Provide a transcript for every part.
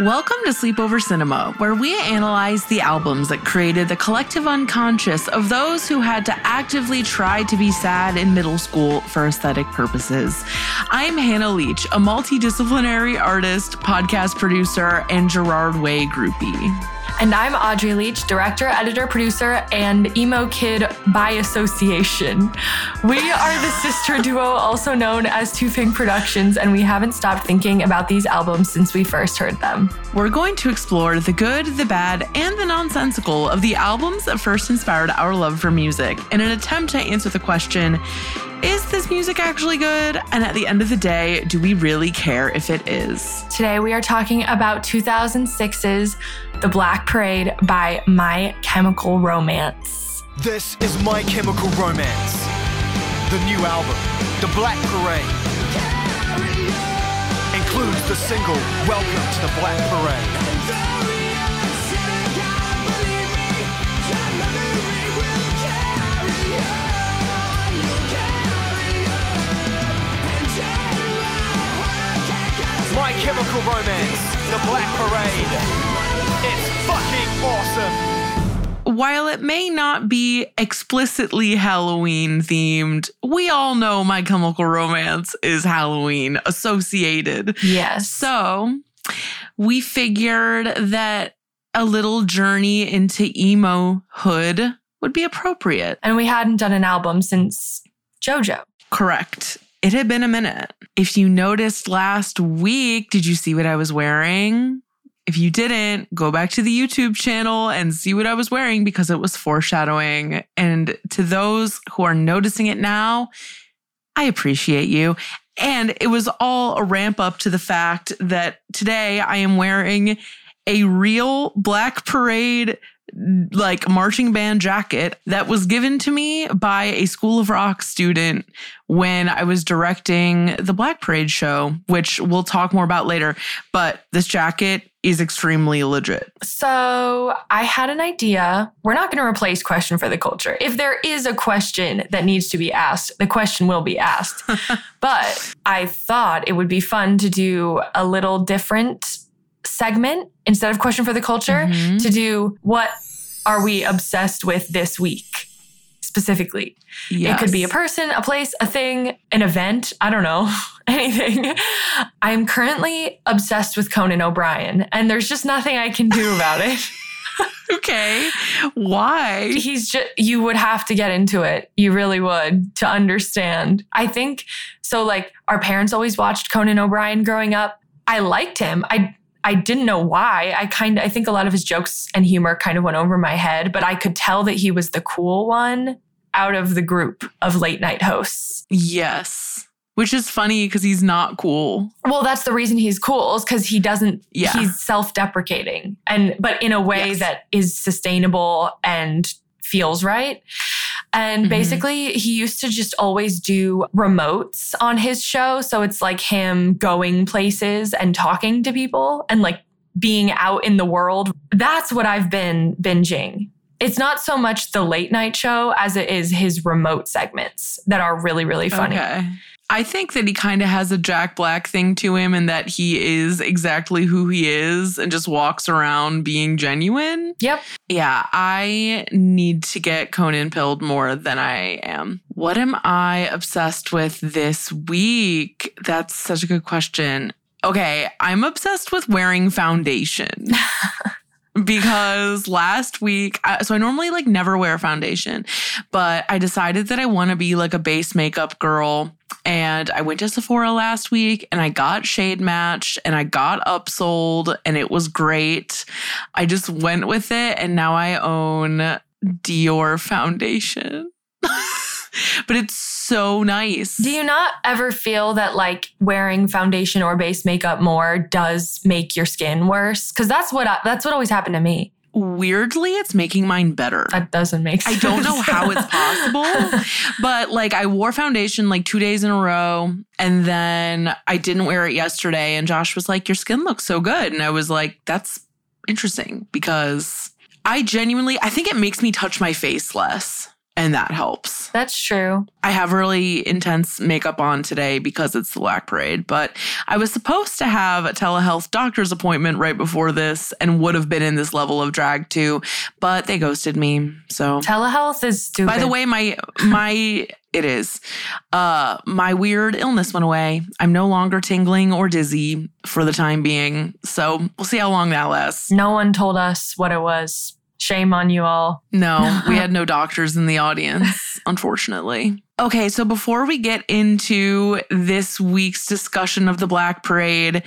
Welcome to Sleepover Cinema, where we analyze the albums that created the collective unconscious of those who had to actively try to be sad in middle school for aesthetic purposes. I'm Hannah Leach, a multidisciplinary artist, podcast producer, and Gerard Way groupie. And I'm Audrey Leach, director, editor, producer, and emo kid by association. We are the sister duo, also known as Too Pink Productions, and we haven't stopped thinking about these albums since we first heard them. We're going to explore the good, the bad, and the nonsensical of the albums that first inspired our love for music in an attempt to answer the question is this music actually good? And at the end of the day, do we really care if it is? Today we are talking about 2006's The Black Parade by My Chemical Romance. This is My Chemical Romance, the new album, The Black Parade. Includes the single Welcome to the Black Parade. My Chemical Romance, The Black Parade. It's fucking awesome. While it may not be explicitly Halloween themed, we all know My Chemical Romance is Halloween associated. Yes. So we figured that a little journey into emo hood would be appropriate. And we hadn't done an album since JoJo. Correct. It had been a minute. If you noticed last week, did you see what I was wearing? If you didn't, go back to the YouTube channel and see what I was wearing because it was foreshadowing. And to those who are noticing it now, I appreciate you. And it was all a ramp up to the fact that today I am wearing a real Black Parade like marching band jacket that was given to me by a School of Rock student when I was directing the Black Parade show, which we'll talk more about later. But this jacket is extremely legit. So I had an idea. We're not going to replace question for the culture. If there is a question that needs to be asked, the question will be asked. but I thought it would be fun to do a little different segment instead of question for the culture Mhm. to do what are we obsessed with this week specifically. It could be a person, a place, a thing, an event. I don't know, anything. I'm currently obsessed with Conan O'Brien, and there's just nothing I can do about it. Okay. Why? He's just, you would have to get into it. You really would to understand. I think so. Like, our parents always watched Conan O'Brien growing up. I liked him. I, I didn't know why. I kind of, I think a lot of his jokes and humor kind of went over my head, but I could tell that he was the cool one out of the group of late night hosts. Yes. Which is funny because he's not cool. Well, that's the reason he's cool is because he doesn't. Yeah. He's self-deprecating, and but in a way Yes. that is sustainable and feels right. And Mhm. basically, he used to just always do remotes on his show, so it's like him going places and talking to people and like being out in the world. That's what I've been binging. It's not so much the late night show as it is his remote segments that are really, really funny. Okay. I think that he kind of has a Jack Black thing to him and that he is exactly who he is and just walks around being genuine. Yep. Yeah, I need to get Conan pilled more than I am. What am I obsessed with this week? That's such a good question. Okay, I'm obsessed with wearing foundation. because last week, so I normally like never wear foundation, but I decided that I want to be like a base makeup girl And I went to Sephora last week and I got shade matched and I got upsold and it was great. I just went with it and now I own Dior foundation. but it's so nice. Do you not ever feel that like wearing foundation or base makeup more does make your skin worse? Because that's what I, that's what always happened to me. Weirdly, it's making mine better. That doesn't make sense. I don't know how it's possible, but like I wore foundation like two days in a row and then I didn't wear it yesterday. And Josh was like, Your skin looks so good. And I was like, That's interesting because I genuinely, I think it makes me touch my face less. And that helps. That's true. I have really intense makeup on today because it's the Black Parade, but I was supposed to have a telehealth doctor's appointment right before this and would have been in this level of drag too, but they ghosted me. So Telehealth is stupid. by the way, my my it is. Uh my weird illness went away. I'm no longer tingling or dizzy for the time being. So we'll see how long that lasts. no one told us what it was. Shame on you all. No, we had no doctors in the audience, unfortunately. Okay, so before we get into this week's discussion of the Black Parade,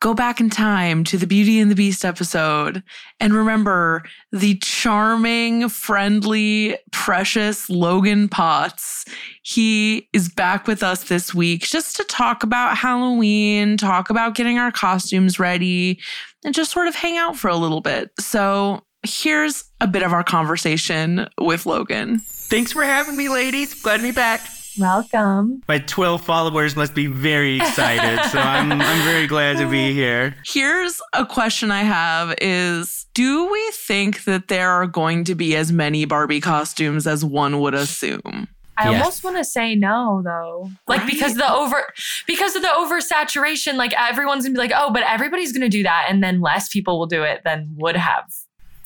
go back in time to the Beauty and the Beast episode and remember the charming, friendly, precious Logan Potts. He is back with us this week just to talk about Halloween, talk about getting our costumes ready, and just sort of hang out for a little bit. So here's a bit of our conversation with Logan. Thanks for having me, ladies. Glad to be back. Welcome. My 12 followers must be very excited, so I'm, I'm very glad to be here. Here's a question I have is do we think that there are going to be as many Barbie costumes as one would assume? I Yes. almost want to say no though. Like Right? because the over because of the oversaturation, like everyone's gonna be like, oh, but everybody's gonna do that, and then less people will do it than would have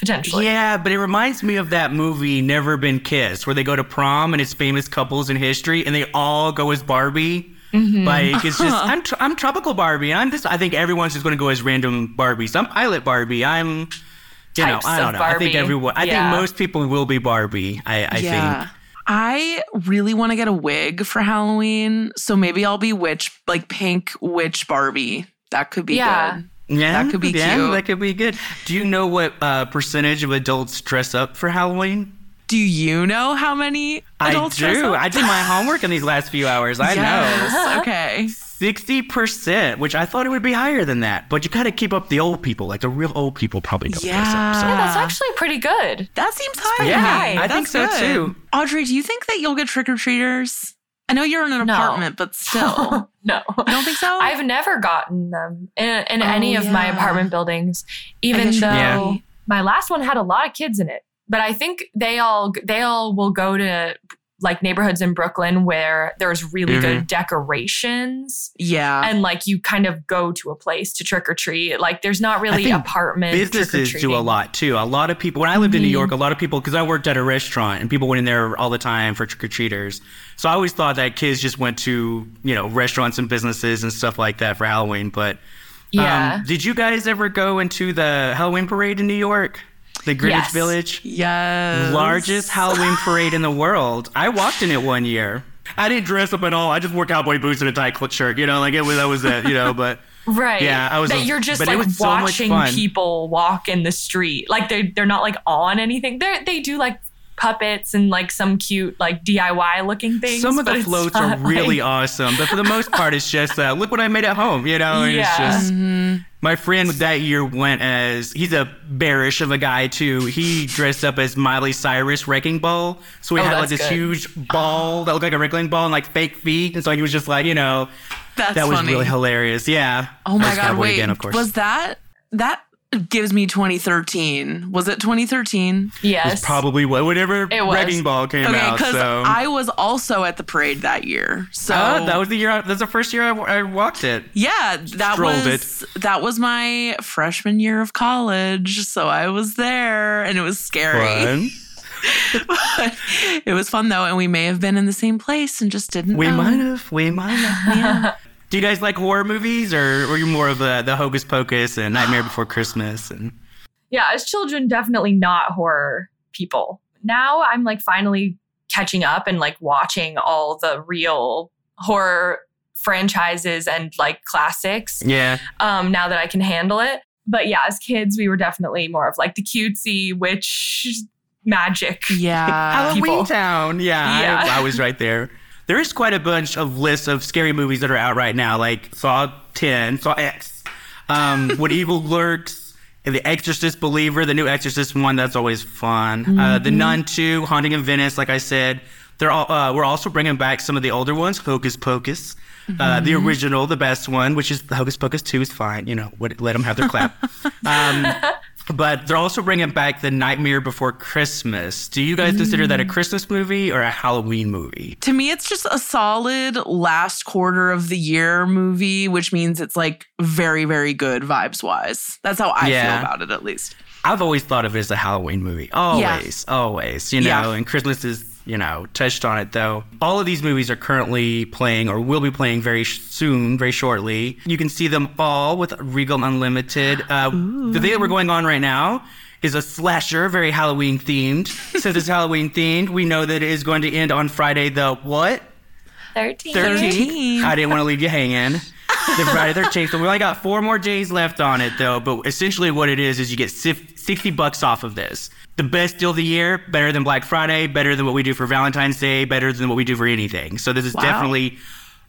potentially. Yeah, but it reminds me of that movie Never Been Kissed, where they go to prom and it's famous couples in history, and they all go as Barbie. Mhm. Like it's just I'm tr- I'm tropical Barbie. I'm just I think everyone's just going to go as random Barbies. I'm pilot Barbie. I'm you know Types I don't of know. I think everyone. I Yeah. think most people will be Barbie. I I think. I really want to get a wig for Halloween. So maybe I'll be witch, like pink witch Barbie. That could be Yeah. good. Yeah, That could be yeah, cute. That could be good. Do you know what uh, percentage of adults dress up for Halloween? Do you know how many adults I dress do. up? I did my homework in these last few hours. I know. Okay. Sixty percent, which I thought it would be higher than that. But you got to keep up the old people. Like the real old people probably don't dress up. Yeah. So. Yeah, that's actually pretty good. That seems high. Yeah, to me. I think so, good. too. Audrey, do you think that you'll get trick or treaters? I know you're in an No. apartment, but still. no. you don't think so? I've never gotten them in, in Oh, any of my apartment buildings, even though you're my last one had a lot of kids in it. But I think they all they all will go to like neighborhoods in Brooklyn where there's really Mhm. good decorations yeah. and like you kind of go to a place to trick or treat. Like there's not really apartments. Businesses do a lot too. A lot of people. When I lived in New Mhm. York, a lot of people because I worked at a restaurant and people went in there all the time for trick or treaters. So I always thought that kids just went to you know restaurants and businesses and stuff like that for Halloween. But Yeah. um, did you guys ever go into the Halloween parade in New York? The Greenwich Yes. Village? yes. largest Halloween parade in the world. I walked in it one year. I didn't dress up at all. I just wore cowboy boots and a tight clip shirt. You know, like it was that was it. You know, but Right. Yeah, I was That a- you're just but it like was so watching people walk in the street. Like they they're not like on anything. They they do like puppets and like some cute like DIY looking things. some of the it's floats are really like- awesome. But for the most part, it's just uh, look what I made at home. You know, and it's Yeah. just. Mhm. My friend that year went as he's a bearish of a guy too. He dressed up as Miley Cyrus wrecking ball. So he Oh, had like this good. huge ball that looked like a wrestling ball and like fake feet. And so he was just like, you know, That's that was funny. really hilarious. Yeah. Oh my As god! Wait, again, of course. was that that gives me 2013? Was it 2013? Yes. was probably what whenever It was. Wrecking Ball came Okay, out. because So I was also at the parade that year. So Oh, that was the year. I, that's the first year I, I walked it. yeah, that Strolled was that was my freshman year of college. So I was there, and it was scary. But it was fun though, and we may have been in the same place and just didn't. We know. might have. We might have. Do you guys like horror movies, or were you more of the the Hocus Pocus and Nightmare Before Christmas? And yeah, as children, definitely not horror people. Now I'm like finally catching up and like watching all the real horror franchises and like classics Yeah. um, now that I can handle it. But yeah, as kids, we were definitely more of like the cutesy witch magic. Yeah. Halloween. Town. Yeah, Yeah. I, I was right there. There is quite a bunch of lists of scary movies that are out right now, like Saw 10, Saw X, um, What Evil Lurks, and The Exorcist Believer, the new Exorcist one. That's always fun. Uh, the Nun 2, Haunting in Venice. Like I said, they're all. Uh, we're also bringing back some of the older ones, Hocus Pocus. Uh, the original, the best one, which is the Hocus Pocus 2 is fine. You know, what- let them have their clap. um, but they're also bringing back The Nightmare Before Christmas. Do you guys consider that a mm. Christmas movie or a Halloween movie? To me, it's just a solid last quarter of the year movie, which means it's like very, very good vibes wise. That's how I Yeah. feel about it, at least. I've always thought of it as a Halloween movie. Always, always. You know, Yeah. and Christmas is, you know, touched on it though. All of these movies are currently playing or will be playing very soon, very shortly. You can see them all with Regal Unlimited. Uh, the thing that we're going on right now is a slasher, very Halloween themed. Since it's Halloween themed, we know that it is going to end on Friday the what? 13. 13th. I didn't want to leave you hanging. The Friday 13th. So we only got four more days left on it, though. But essentially, what it is is you get 60 bucks off of this. The best deal of the year, better than Black Friday, better than what we do for Valentine's Day, better than what we do for anything. So this is Wow. definitely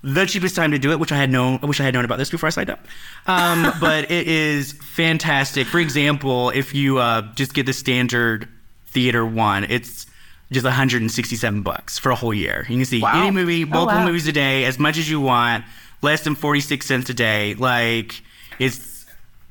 the cheapest time to do it, which I had known. I wish I had known about this before I signed up. Um, but it is fantastic. For example, if you uh, just get the standard theater one, it's just 167 bucks for a whole year. You can see Wow. any movie, multiple wow. movies a day, as much as you want, less than 46 cents a day. Like, it's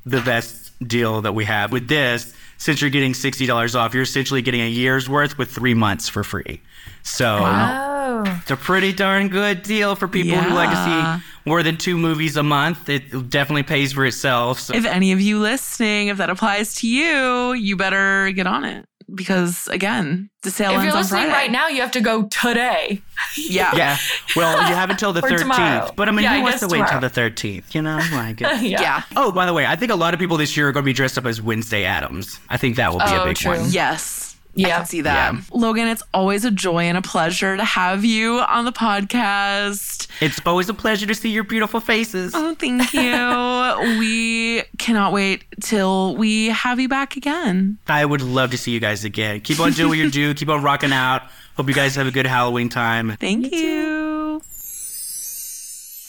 the best deal that we have. With this, since you're getting $60 off, you're essentially getting a year's worth with three months for free. So Oh. it's a pretty darn good deal for people who like to see more than two movies a month. It definitely pays for itself. So If any of you listening, if that applies to you, you better get on it. Because again, the sale If ends you're on listening Friday. right now, you have to go today. yeah. yeah, well, you have until the 13th. tomorrow. But I mean, Yeah, who I wants to guess wait until the 13th? You know, like yeah. Yeah. Oh, by the way, I think a lot of people this year are going to be dressed up as Wednesday Addams. I think that will be a Oh, big true. one. Yes. I Yeah. can see that. Yeah. Logan, it's always a joy and a pleasure to have you on the podcast. It's always a pleasure to see your beautiful faces. Oh, thank you. we cannot wait till we have you back again. I would love to see you guys again. Keep on doing what you do. Keep on rocking out. Hope you guys have a good Halloween time. Thank you.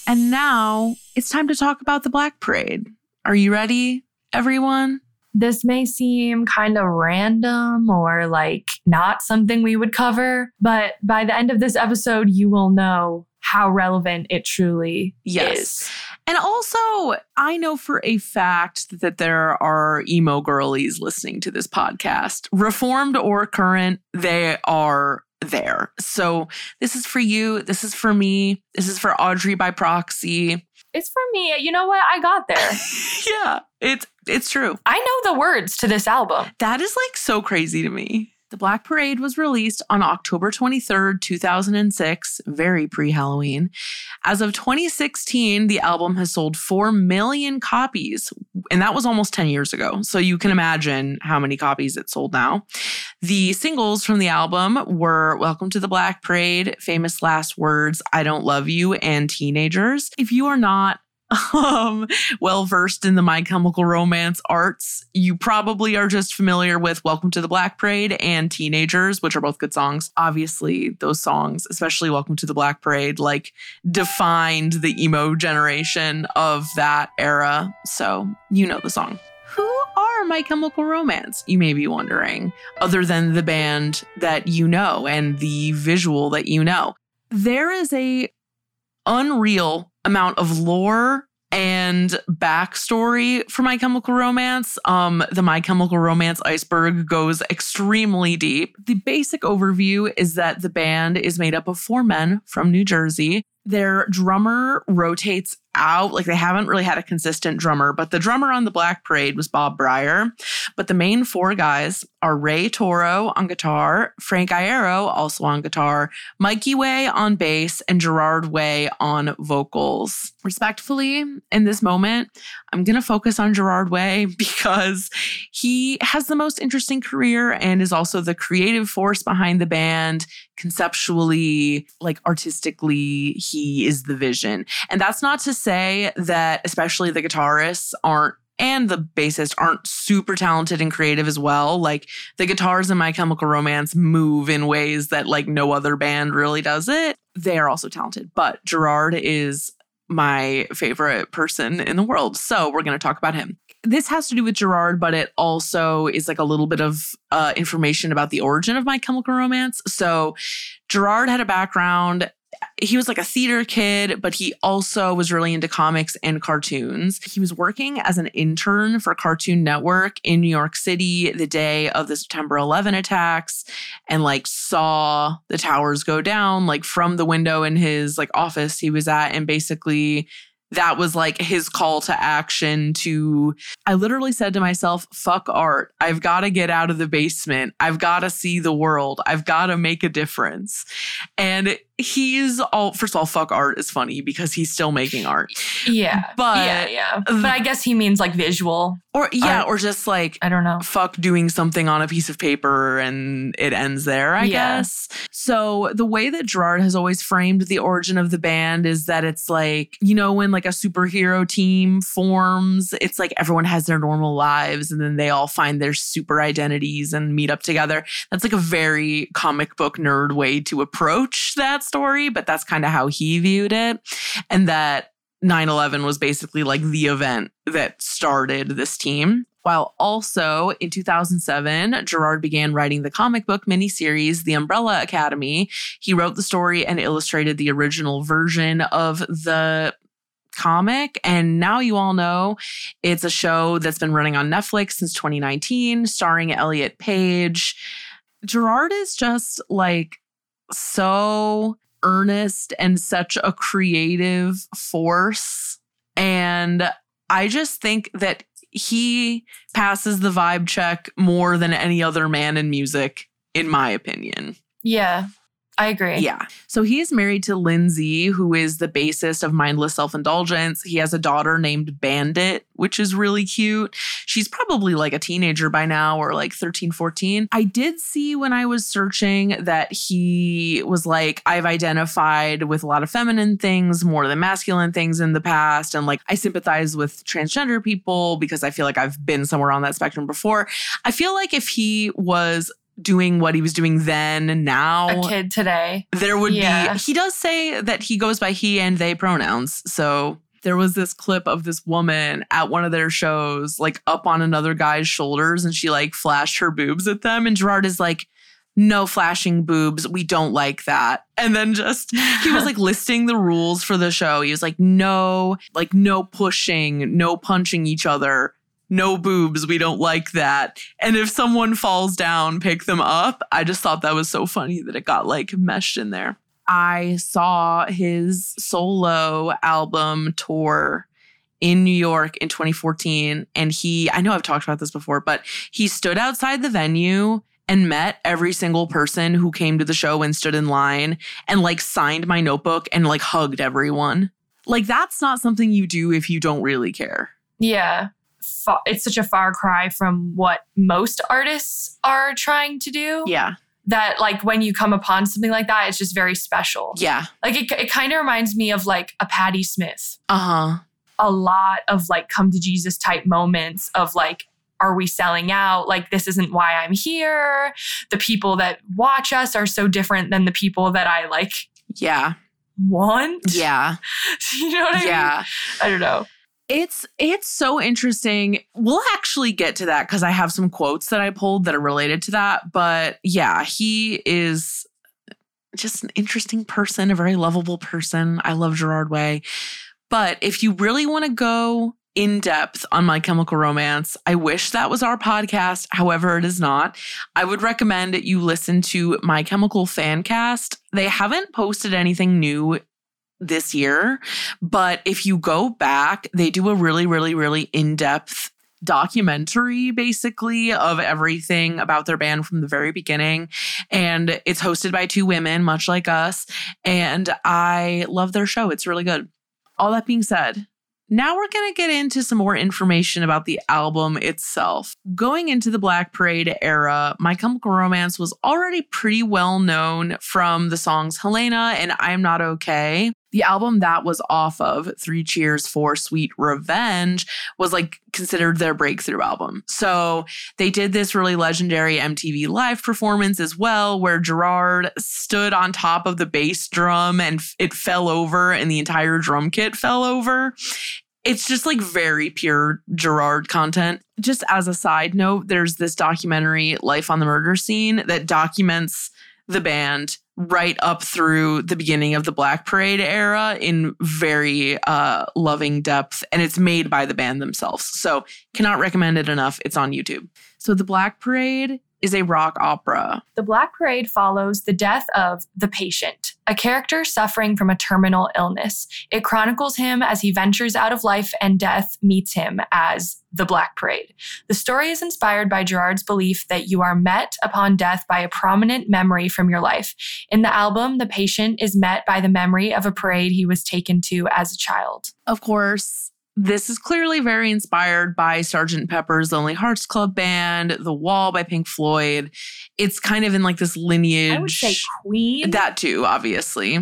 And now it's time to talk about the Black Parade. Are you ready, everyone? This may seem kind of random or like not something we would cover, but by the end of this episode, you will know how relevant it truly Yes. is. And also, I know for a fact that there are emo girlies listening to this podcast, reformed or current, they are there. So this is for you. This is for me. This is for Audrey by proxy. It's for me. You know what? I got there. yeah, it's it's true. I know the words to this album. That is like so crazy to me. The Black Parade was released on October 23rd, 2006, very pre Halloween. As of 2016, the album has sold 4 million copies, and that was almost 10 years ago. So you can imagine how many copies it sold now. The singles from the album were Welcome to the Black Parade, Famous Last Words, I Don't Love You, and Teenagers. If you are not um, well versed in the My Chemical Romance arts, you probably are just familiar with Welcome to the Black Parade and Teenagers, which are both good songs. Obviously, those songs, especially Welcome to the Black Parade, like defined the emo generation of that era. So you know the song. Who are My Chemical Romance? You may be wondering, other than the band that you know and the visual that you know. There is a unreal amount of lore and backstory for My Chemical Romance. Um, the My Chemical Romance iceberg goes extremely deep. The basic overview is that the band is made up of four men from New Jersey. Their drummer rotates out, like they haven't really had a consistent drummer, but the drummer on the Black Parade was Bob Bryar. But the main four guys are Ray Toro on guitar, Frank Iero also on guitar, Mikey Way on bass, and Gerard Way on vocals. Respectfully, in this moment, I'm going to focus on Gerard Way because he has the most interesting career and is also the creative force behind the band. Conceptually, like artistically, he is the vision. And that's not to say that, especially the guitarists, aren't and the bassist aren't super talented and creative as well. Like the guitars in My Chemical Romance move in ways that like no other band really does it. They are also talented, but Gerard is my favorite person in the world. So we're going to talk about him. This has to do with Gerard, but it also is like a little bit of uh, information about the origin of My Chemical Romance. So Gerard had a background he was like a theater kid, but he also was really into comics and cartoons. He was working as an intern for Cartoon Network in New York City the day of the September 11 attacks and like saw the towers go down like from the window in his like office he was at and basically that was like his call to action to I literally said to myself, fuck art. I've got to get out of the basement. I've got to see the world. I've got to make a difference. And he's all first of all, fuck art is funny because he's still making art. Yeah. But yeah, yeah. But I guess he means like visual. Or yeah, Art. or just like I don't know. fuck doing something on a piece of paper and it ends there, I Yeah. guess. So the way that Gerard has always framed the origin of the band is that it's like, you know, when like a superhero team forms, it's like everyone has their normal lives and then they all find their super identities and meet up together. That's like a very comic book nerd way to approach that story, but that's kind of how he viewed it. And that 9 11 was basically like the event that started this team. While also in 2007, Gerard began writing the comic book miniseries, The Umbrella Academy. He wrote the story and illustrated the original version of the comic. And now you all know it's a show that's been running on Netflix since 2019, starring Elliot Page. Gerard is just like so earnest and such a creative force. And I just think that he passes the vibe check more than any other man in music, in my opinion. Yeah. I agree. Yeah. So he is married to Lindsay, who is the bassist of Mindless Self Indulgence. He has a daughter named Bandit, which is really cute. She's probably like a teenager by now or like 13, 14. I did see when I was searching that he was like, I've identified with a lot of feminine things more than masculine things in the past. And like, I sympathize with transgender people because I feel like I've been somewhere on that spectrum before. I feel like if he was doing what he was doing then and now A kid today. there would Yeah. be he does say that he goes by he and they pronouns. So there was this clip of this woman at one of their shows like up on another guy's shoulders and she like flashed her boobs at them and gerard is like no flashing boobs. We don't like that. And then just he was like listing the rules for the show. He was like no like no pushing no punching each other no boobs we don't like that and if someone falls down pick them up i just thought that was so funny that it got like meshed in there i saw his solo album tour in New York in 2014 and he I know I've talked about this before but he stood outside the venue and met every single person who came to the show and stood in line and like signed my notebook and like hugged everyone. Like that's not something you do if you don't really care. Yeah. Fa- It's such a far cry from what most artists are trying to do. Yeah. That, like, when you come upon something like that, it's just very special. Yeah. Like, it, it kind of reminds me of like a Patti Smith. Uh-huh. a lot of like come to Jesus type moments of like, are we selling out? Like, this isn't why I'm here. The people that watch us are so different than the people that I like Yeah. want. Yeah. you know what I mean? Yeah. I don't know. It's it's so interesting. We'll actually get to that because I have some quotes that I pulled that are related to that. But yeah, he is just an interesting person, a very lovable person. I love Gerard Way. But if you really want to go in depth on My Chemical Romance, I wish that was our podcast. However, it is not. I would recommend you listen to My Chemical Fancast. They haven't posted anything new this year, but if you go back, they do a really, really, really in depth documentary basically of everything about their band from the very beginning. And it's hosted by two women, much like us. And I love their show. It's really good. All that being said, Now we're going to get into some more information about the album itself. Going into the Black Parade era, My Chemical Romance was already pretty well known from the songs Helena and I'm Not Okay. The album that was off of Three Cheers for Sweet Revenge was like considered their breakthrough album. So they did this really legendary MTV live performance as well, where Gerard stood on top of the bass drum and it fell over and the entire drum kit fell over. It's just like very pure Gerard content. Just as a side note, there's this documentary, Life on the Murder Scene, that documents the band right up through the beginning of the Black Parade era in very uh, loving depth. And it's made by the band themselves. So cannot recommend it enough. It's on YouTube. So the Black Parade is a rock opera. The Black Parade follows the death of the patient, a character suffering from a terminal illness. It chronicles him as he ventures out of life and death meets him as the Black Parade. The story is inspired by Gerard's belief that you are met upon death by a prominent memory from your life. In the album, the patient is met by the memory of a parade he was taken to as a child. Of course, this is clearly very inspired by Sgt. Pepper's Lonely Hearts Club Band, The Wall by Pink Floyd. It's kind of in like this lineage. I would say Queen. That too, obviously.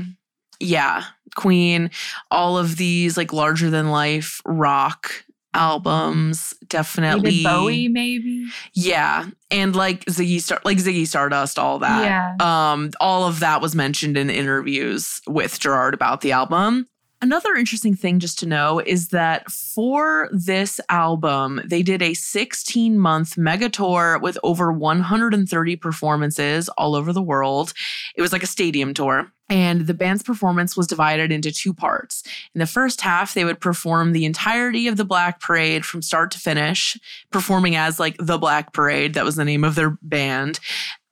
Yeah, Queen, all of these like larger than life rock albums definitely David Bowie maybe yeah and like Ziggy Star like Ziggy Stardust all that Yeah. um all of that was mentioned in interviews with Gerard about the album Another interesting thing just to know is that for this album, they did a 16 month mega tour with over 130 performances all over the world. It was like a stadium tour. And the band's performance was divided into two parts. In the first half, they would perform the entirety of the Black Parade from start to finish, performing as like the Black Parade. That was the name of their band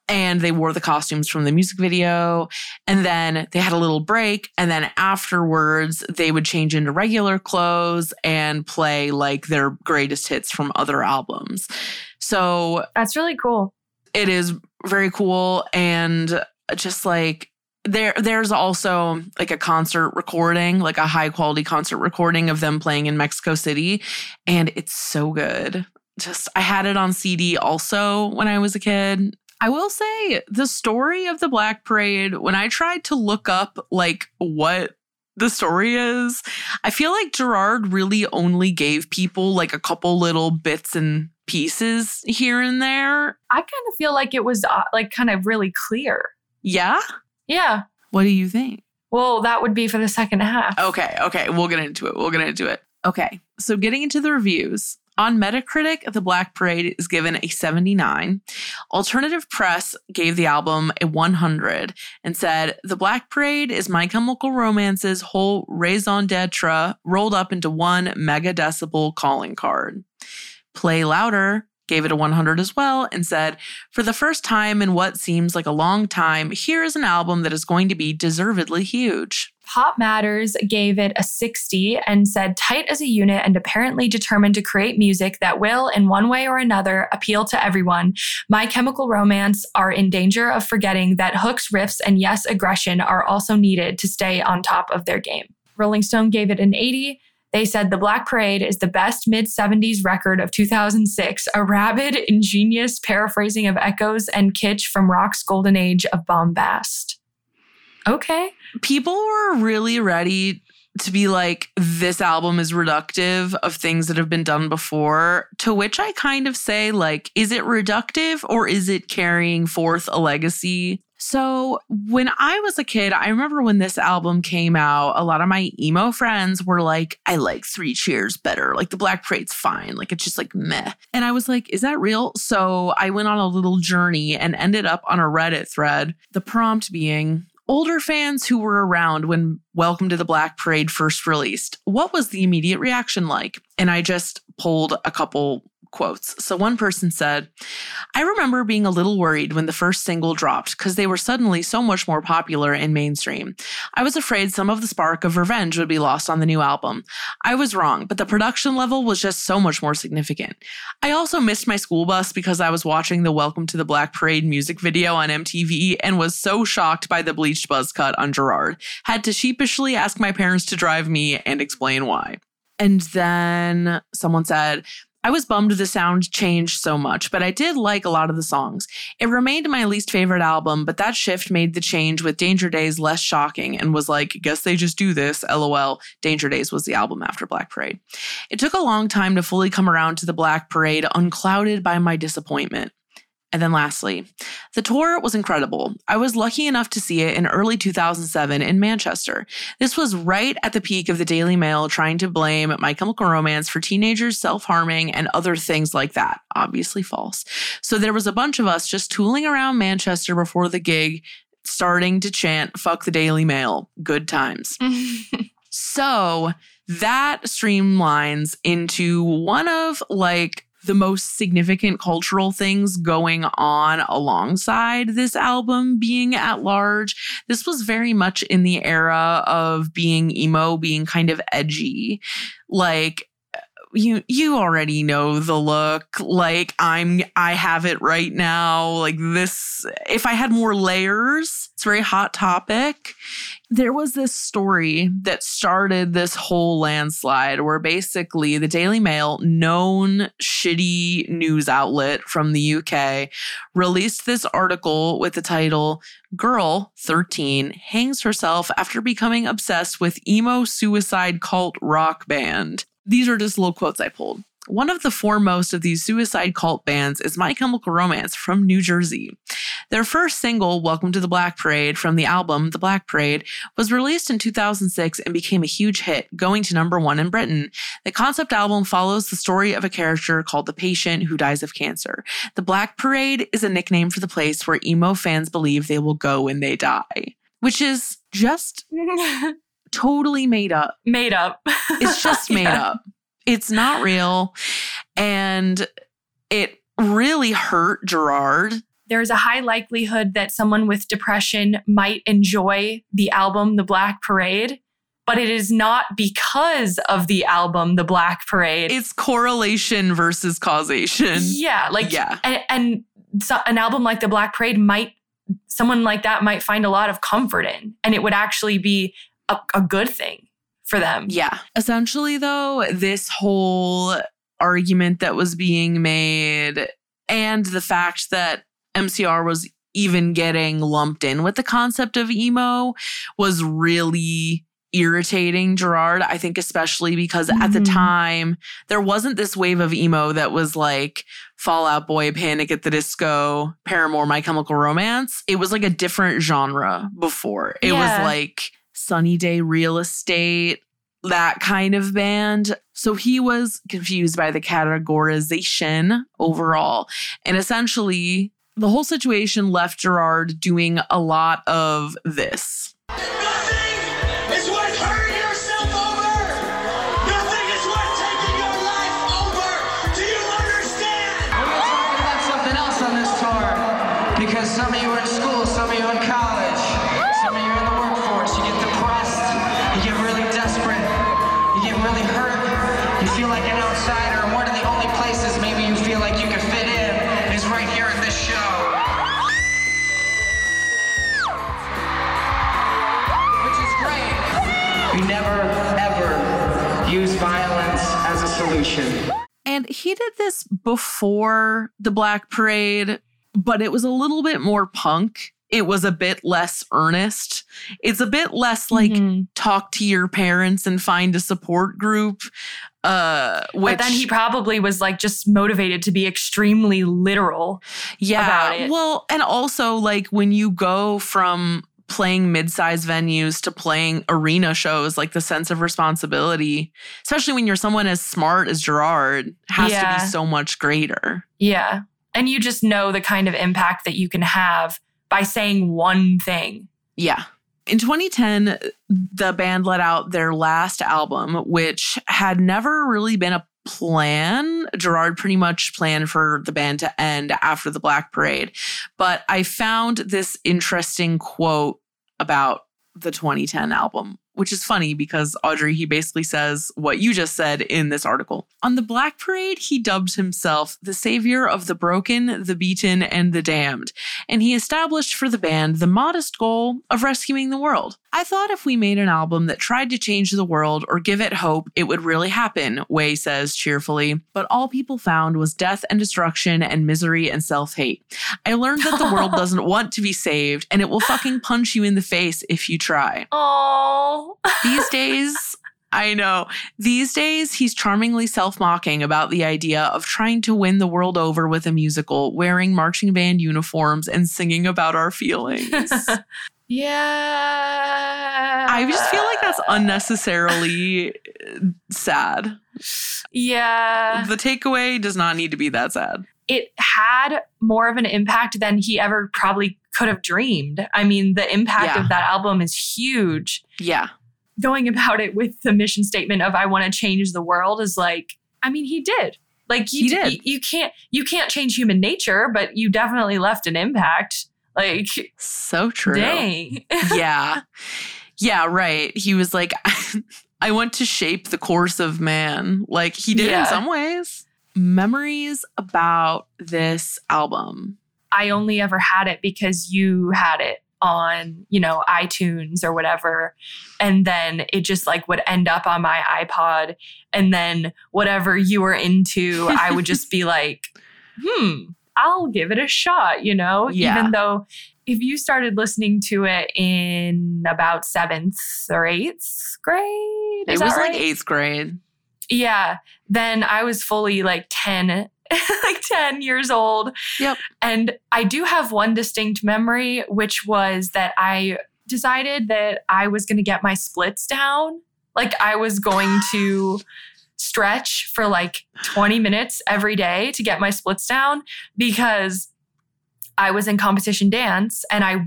and they wore the costumes from the music video. And then they had a little break. And then afterwards they would change into regular clothes and play like their greatest hits from other albums. So That's really cool. it is very cool. And just like there there's also like a concert recording like a high quality concert recording of them playing in Mexico City. And it's so good. Just I had it on CD also when I was a kid I will say the story of the Black Parade when I tried to look up like what the story is I feel like Gerard really only gave people like a couple little bits and pieces here and there I kind of feel like it was uh, like kind of really clear. yeah Yeah. What do you think? Well, that would be for the second half. Okay, okay, we'll get into it. We'll get into it. Okay, so getting into the reviews. On Metacritic, The Black Parade is given a 79. Alternative Press gave the album a 100 and said, The Black Parade is My Chemical Romance's whole raison d'etre rolled up into one mega decibel calling card. Play Louder gave it a 100 as well and said, For the first time in what seems like a long time, here is an album that is going to be deservedly huge. Pop Matters gave it a 60 and said, tight as a unit and apparently determined to create music that will, in one way or another, appeal to everyone. My Chemical Romance are in danger of forgetting that hooks, riffs, and yes, aggression are also needed to stay on top of their game. Rolling Stone gave it an 80. They said The Black Parade is the best mid 70s record of 2006, a rabid, ingenious paraphrasing of echoes and kitsch from rock's golden age of bombast. Okay. people were really ready to be like, this album is reductive of things that have been done before. To which I kind of say, like, is it reductive or is it carrying forth a legacy? So, when I was a kid, I remember when this album came out, a lot of my emo friends were like, I like Three Cheers better. Like, the Black Parade's fine. Like, it's just like meh. And I was like, is that real? So, I went on a little journey and ended up on a Reddit thread. The prompt being, older fans who were around when Welcome to the Black Parade first released, what was the immediate reaction like? And I just pulled a couple quotes. So one person said, I remember being a little worried when the first single dropped because they were suddenly so much more popular and mainstream. I was afraid some of the spark of revenge would be lost on the new album. I was wrong, but the production level was just so much more significant. I also missed my school bus because I was watching the Welcome to the Black Parade music video on MTV and was so shocked by the bleached buzz cut on Gerard. Had to sheepishly ask my parents to drive me and explain why. And then someone said, I was bummed the sound changed so much, but I did like a lot of the songs. It remained my least favorite album, but that shift made the change with Danger Days less shocking and was like, guess they just do this. LOL. Danger Days was the album after Black Parade. It took a long time to fully come around to the Black Parade, unclouded by my disappointment. And then lastly, the tour was incredible. I was lucky enough to see it in early 2007 in Manchester. This was right at the peak of the Daily Mail trying to blame My Chemical Romance for teenagers self harming and other things like that. Obviously false. So there was a bunch of us just tooling around Manchester before the gig, starting to chant, fuck the Daily Mail. Good times. so that streamlines into one of like the most significant cultural things going on alongside this album being at large. This was very much in the era of being emo, being kind of edgy. Like you you already know the look like i'm i have it right now like this if i had more layers it's a very hot topic there was this story that started this whole landslide where basically the Daily Mail, known shitty news outlet from the UK, released this article with the title Girl 13 Hangs Herself After Becoming Obsessed with Emo Suicide Cult Rock Band. These are just little quotes I pulled. One of the foremost of these suicide cult bands is My Chemical Romance from New Jersey. Their first single, Welcome to the Black Parade, from the album The Black Parade, was released in 2006 and became a huge hit, going to number one in Britain. The concept album follows the story of a character called the patient who dies of cancer. The Black Parade is a nickname for the place where emo fans believe they will go when they die, which is just totally made up. Made up. It's just made Yeah. up. It's not real. And it really hurt Gerard. There's a high likelihood that someone with depression might enjoy the album The Black Parade, but it is not because of the album The Black Parade. It's correlation versus causation. yeah, like Yeah. and, and so an album like The Black Parade might someone like that might find a lot of comfort in, and it would actually be a, a good thing for them. Yeah. Essentially, though, this whole argument that was being made and the fact that MCR was even getting lumped in with the concept of emo was really irritating Gerard. I think, especially because at the Mhm. time, there wasn't this wave of emo that was like Fall Out Boy, Panic at the Disco, Paramore, My Chemical Romance. It was like a different genre before. It Yeah. was like Sunny Day Real Estate, that kind of band. So he was confused by the categorization overall. And essentially, the whole situation left Gerard doing a lot of this. We never, ever use violence as a solution. And he did this before the Black Parade, but it was a little bit more punk. It was a bit less earnest. It's a bit less like Mhm. talk to your parents and find a support group. Uh, which but then he probably was like just motivated to be extremely literal. yeah, about it. well, and also like when you go from playing mid-sized venues to playing arena shows, like the sense of responsibility, especially when you're someone as smart as Gerard, has to be so much greater. Yeah. And you just know the kind of impact that you can have by saying one thing. Yeah. In 2010, the band let out their last album, which had never really been a plan. Gerard pretty much planned for the band to end after the Black Parade. But I found this interesting quote about the 2010 album, which is funny because Audrey, he basically says what you just said in this article. On the Black Parade, he dubbed himself the savior of the broken, the beaten, and the damned, and he established for the band the modest goal of rescuing the world. I thought if we made an album that tried to change the world or give it hope, it would really happen, Way says cheerfully. But all people found was death and destruction and misery and self hate. I learned that the world doesn't want to be saved and it will fucking punch you in the face if you try. Oh. These days, I know. These days, he's charmingly self mocking about the idea of trying to win the world over with a musical, wearing marching band uniforms and singing about our feelings. Yeah. I just feel like that's unnecessarily uh, sad. Yeah. The takeaway does not need to be that sad. It had more of an impact than he ever probably could have dreamed. I mean, the impact Yeah. of that album is huge. Yeah. Going about it with the mission statement of I want to change the world is like, I mean, he did. Like you, He did. You, you can't you can't change human nature, but you definitely left an impact. Like, So true. dang. yeah. Yeah, right. He was like, I want to shape the course of man. Like he did Yeah. in some ways. Memories about this album. I only ever had it because you had it on, you know, iTunes or whatever. And then it just like would end up on my iPod. And then whatever you were into, I would just be like, hmm, I'll give it a shot, you know? Yeah. Even though if you started listening to it in about seventh or eighth grade, it was that like eighth grade. Yeah. Then I was fully like 10, like 10 years old. Yep. And I do have one distinct memory, which was that I decided that I was going to get my splits down. Like I was going to stretch for like 20 minutes every day to get my splits down because I was in competition dance and I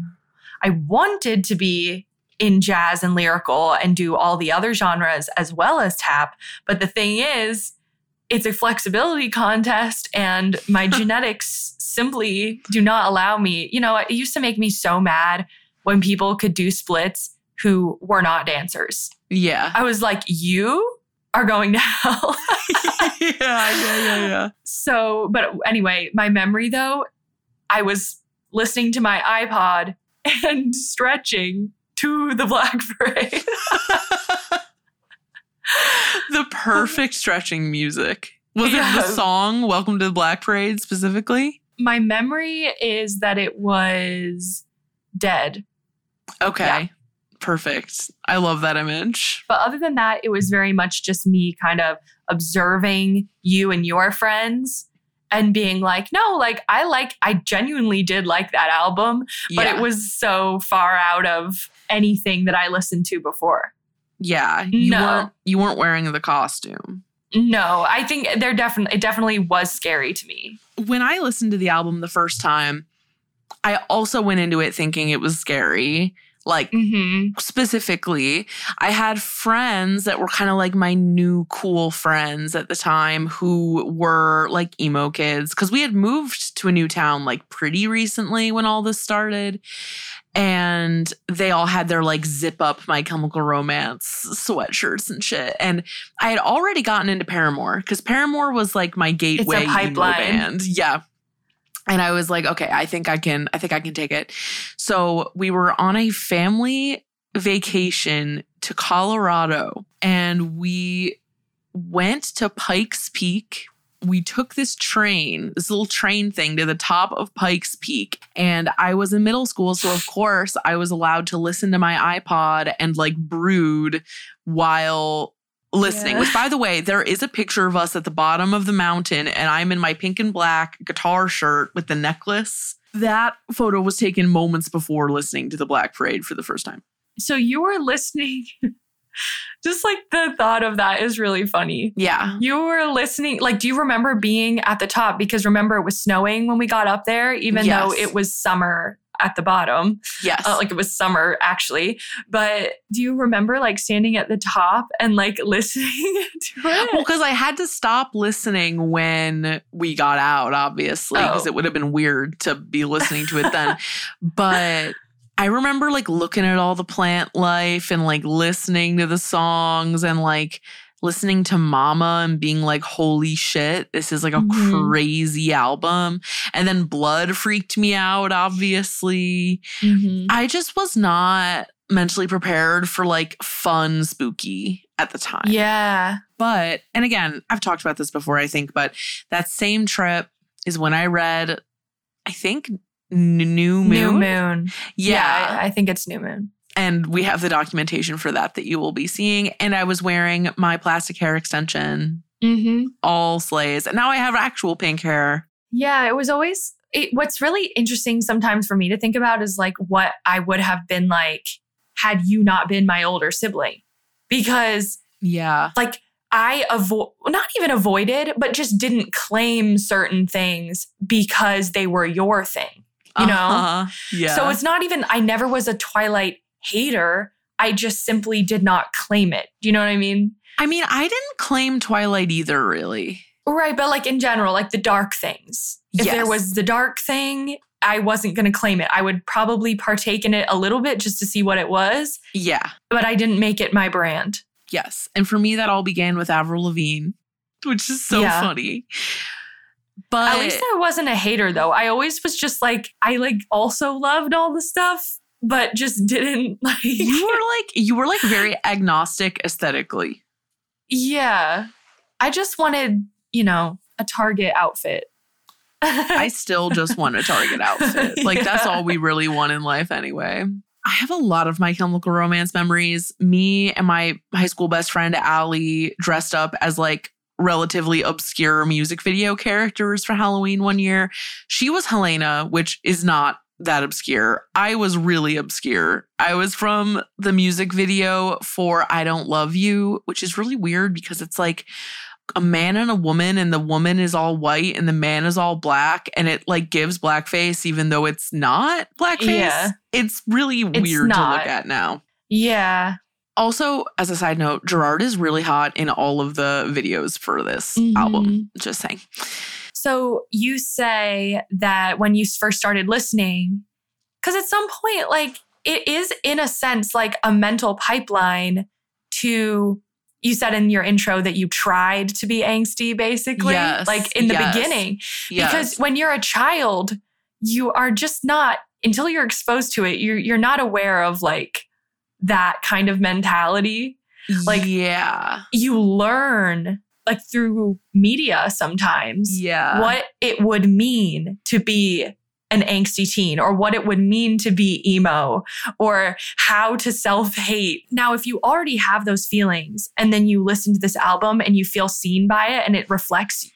I wanted to be in jazz and lyrical and do all the other genres as well as tap. But the thing is, it's a flexibility contest and my genetics simply do not allow me. You know, it used to make me so mad when people could do splits who were not dancers. Yeah. I was like, you are going to hell. yeah, yeah, yeah, yeah. so, but anyway, my memory though, I was listening to my iPod and stretching to the Black Parade. the perfect stretching music. Was it the song Welcome to the Black Parade specifically? my memory is that it was dead. Okay. Yeah. Perfect. I love that image. But other than that, it was very much just me kind of observing you and your friends and being like, no, like I like, I genuinely did like that album, but yeah. it was so far out of anything that I listened to before. Yeah. You No. weren't you weren't wearing the costume. No, I think there definitely, it definitely was scary to me. When I listened to the album the first time, I also went into it thinking it was scary. Like Mm-hmm. specifically, I had friends that were kind of like my new cool friends at the time who were like emo kids because we had moved to a new town like pretty recently when all this started. And they all had their like zip up My Chemical Romance sweatshirts and shit. And I had already gotten into Paramore because Paramore was like my gateway emo pipeline. band. Yeah. And I was like, okay, I think I can, I think I can take it. So we were on a family vacation to Colorado and we went to Pikes Peak. We took this train, this little train thing to the top of Pikes Peak. And I was in middle school. So, of course, I was allowed to listen to my iPod and like brood while listening. Yeah. Which, by the way, there is a picture of us at the bottom of the mountain, and I'm in my pink and black guitar shirt with the necklace. That photo was taken moments before listening to the Black Parade for the first time. So you were listening. Just like the thought of that is really funny. Yeah. You were listening, like, do you remember being at the top? Because remember, it was snowing when we got up there, even though it was summer at the bottom. Yes. Uh, like, it was summer actually. But do you remember, like, standing at the top and, like, listening to it? Well, because I had to stop listening when we got out, obviously, because Oh. it would have been weird to be listening to it then. but I remember like looking at all the plant life and like listening to the songs and like listening to Mama and being like, holy shit, this is like a Mhm. crazy album. And then Blood freaked me out, obviously. Mhm. I just was not mentally prepared for like fun spooky at the time. Yeah. But, and again, I've talked about this before, I think, but that same trip is when I read, I think, New Moon. New Moon. Yeah. I, I think it's New Moon. And we have the documentation for that that you will be seeing. And I was wearing my plastic hair extension, Mm-hmm. all slays. And now I have actual pink hair. Yeah, it was always it, what's really interesting sometimes for me to think about is like what I would have been like had you not been my older sibling. Because Yeah. like I avoid not even avoided, but just didn't claim certain things because they were your thing. You know? Uh-huh. Yeah. So it's not even I never was a Twilight hater. I just simply did not claim it. Do you know what I mean? I mean, I didn't claim Twilight either, really. Right, but like in general, like the dark things. If there was the dark thing, I wasn't going to claim it. I would probably partake in it a little bit just to see what it was, Yeah. but I didn't make it my brand. Yes. And for me, that all began with Avril Lavigne, which is so Yeah. funny. But At least I wasn't a hater though. I always was just like I like also loved all the stuff, but just didn't like you were like you were like very agnostic aesthetically. Yeah. I just wanted, you know, a Target outfit. I still just want a Target outfit. Like that's all we really want in life anyway. I have a lot of My Chemical Romance memories. Me and my high school best friend Allie dressed up as like relatively obscure music video characters for Halloween one year. She was Helena, which is not that obscure. I was really obscure. I was from the music video for I Don't Love You, which is really weird because it's like a man and a woman and the woman is all white and the man is all black and it like gives blackface even though it's not blackface. Yeah. It's really It's weird to look at now. yeah. Also, as a side note, Gerard is really hot in all of the videos for this Mhm. album. Just saying. So you say that when you first started listening, because at some point, like it is in a sense like a mental pipeline to, you said in your intro that you tried to be angsty, basically, Yes, like in the yes. beginning. Yes. Because when you're a child, you are just not, until you're exposed to it, you're, you're not aware of like that kind of mentality like- yeah. you learn like through media sometimes Yeah. what it would mean to be an angsty teen or what it would mean to be emo or how to self hate. Now, if you already have those feelings and then you listen to this album and you feel seen by it and it reflects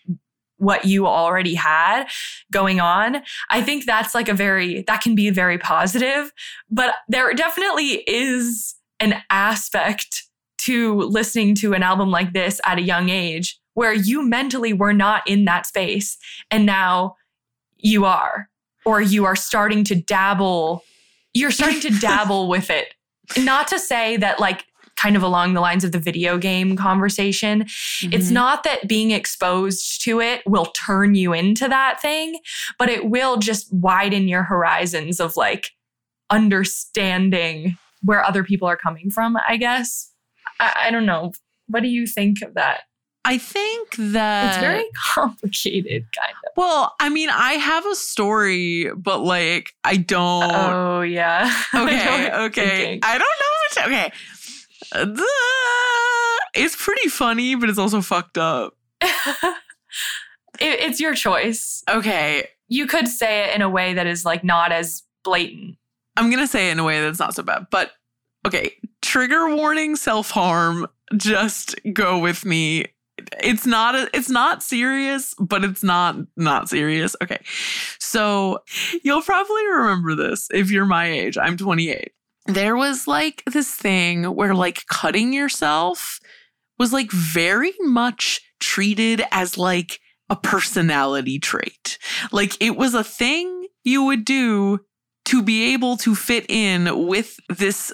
what you already had going on, I think that's like a very, that can be very positive. But there definitely is an aspect to listening to an album like this at a young age where you mentally were not in that space and now you are or you are starting to dabble you're starting to dabble with it not to say that like kind of along the lines of the video game conversation it's Mhm. not that being exposed to it will turn you into that thing but it will just widen your horizons of like understanding where other people are coming from i guess I, I don't know. What do you think of that? I think that It's very complicated, kind of. well. I mean, I have a story, but like, I don't. Oh yeah. I okay, you're okay. I don't know. What to, okay, it's pretty funny, but it's also fucked up. It- it's your choice. Okay, You could say it in a way that is like not as blatant. I'm gonna say it in a way that's not so bad, but okay. Trigger warning, self harm. Just go with me. It's not. A, it's not serious, but it's not not serious. Okay, so you'll probably remember this if you're my age. I'm 28. There was like this thing where like cutting yourself was like very much treated as like a personality trait. Like it was a thing you would do to be able to fit in with this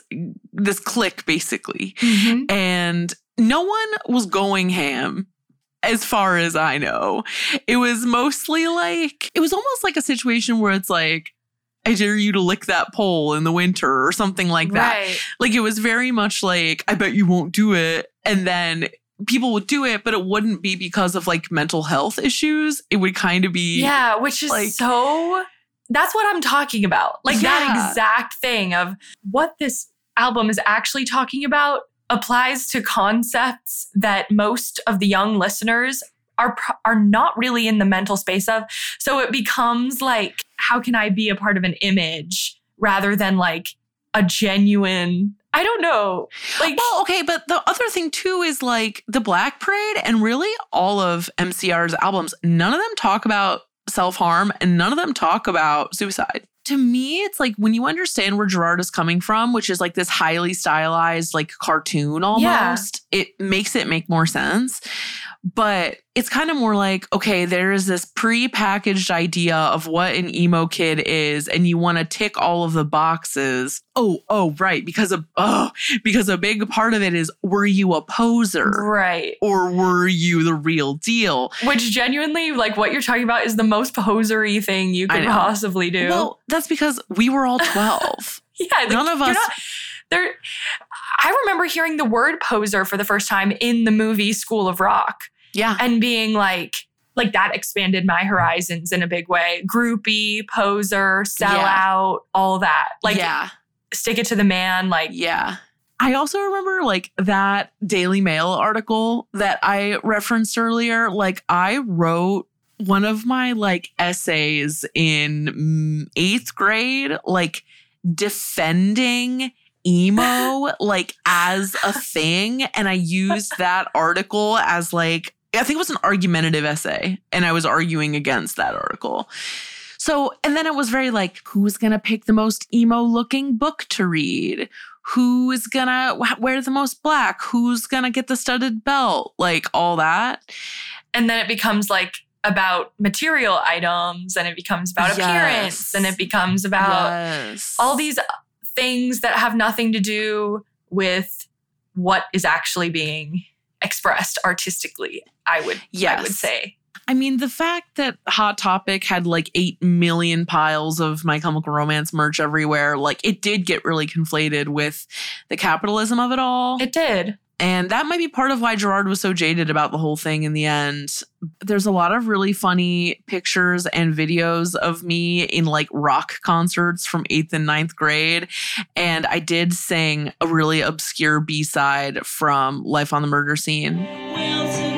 this clique basically mm-hmm. and no one was going ham as far as i know it was mostly like it was almost like a situation where it's like I dare you to lick that pole in the winter or something like that. Right. Like it was very much like, I bet you won't do it. And then people would do it, but it wouldn't be because of like mental health issues. It would kind of be Yeah, which is like- so that's what I'm talking about. Like that exact thing of what this album is actually talking about applies to concepts that most of the young listeners are are not really in the mental space of. So it becomes like how can I be a part of an image rather than like a genuine I don't know. Like Well, okay, but the other thing too is like the Black Parade and really all of MCR's albums, none of them talk about self harm and none of them talk about suicide. To me, it's like when you understand where Gerard is coming from, which is like this highly stylized, like cartoon almost, it makes it make more sense. But it's kind of more like, okay, there is this pre-packaged idea of what an emo kid is, and you want to tick all of the boxes. Oh, oh, right. Because of oh, because a big part of it is were you a poser? right. Or were you the real deal? Which genuinely, like what you're talking about, is the most posery thing you could possibly do. Well, that's because we were all 12. yeah, like, none of us- not- there, I remember hearing the word poser for the first time in the movie School of Rock, yeah. and being like, like that expanded my horizons in a big way. Groupie, poser, sellout, all that. Like, yeah. stick it to the man. Like, Yeah. I also remember like that Daily Mail article that I referenced earlier. Like I wrote one of my like essays in mm, eighth grade, like defending emo like as a thing. And I used that article as like, I think it was an argumentative essay. And I was arguing against that article. So, and then it was very like, who's going to pick the most emo looking book to read? Who is going to wear the most black? Who's going to get the studded belt? Like all that. and then it becomes like about material items, and it becomes about Yes. appearance, and it becomes about yes. all these uh, things that have nothing to do with what is actually being expressed artistically i would i would say. I mean, the fact that Hot Topic had like 8 million piles of My Chemical Romance merch everywhere, like it did get really conflated with the capitalism of it all. it did And that might be part of why Gerard was so jaded about the whole thing in the end. There's a lot of really funny pictures and videos of me in like rock concerts from eighth and ninth grade. And I did sing a really obscure B side from Life on the Murder Scene. Well,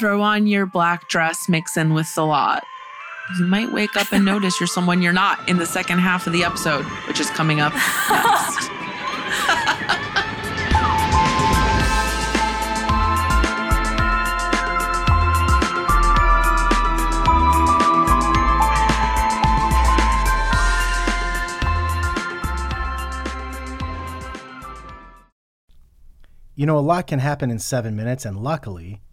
Throw on your black dress, mix in with the lot. You might wake up and notice you're someone you're not in the second half of the episode, which is coming up next. You know, a lot can happen in seven minutes, and luckily,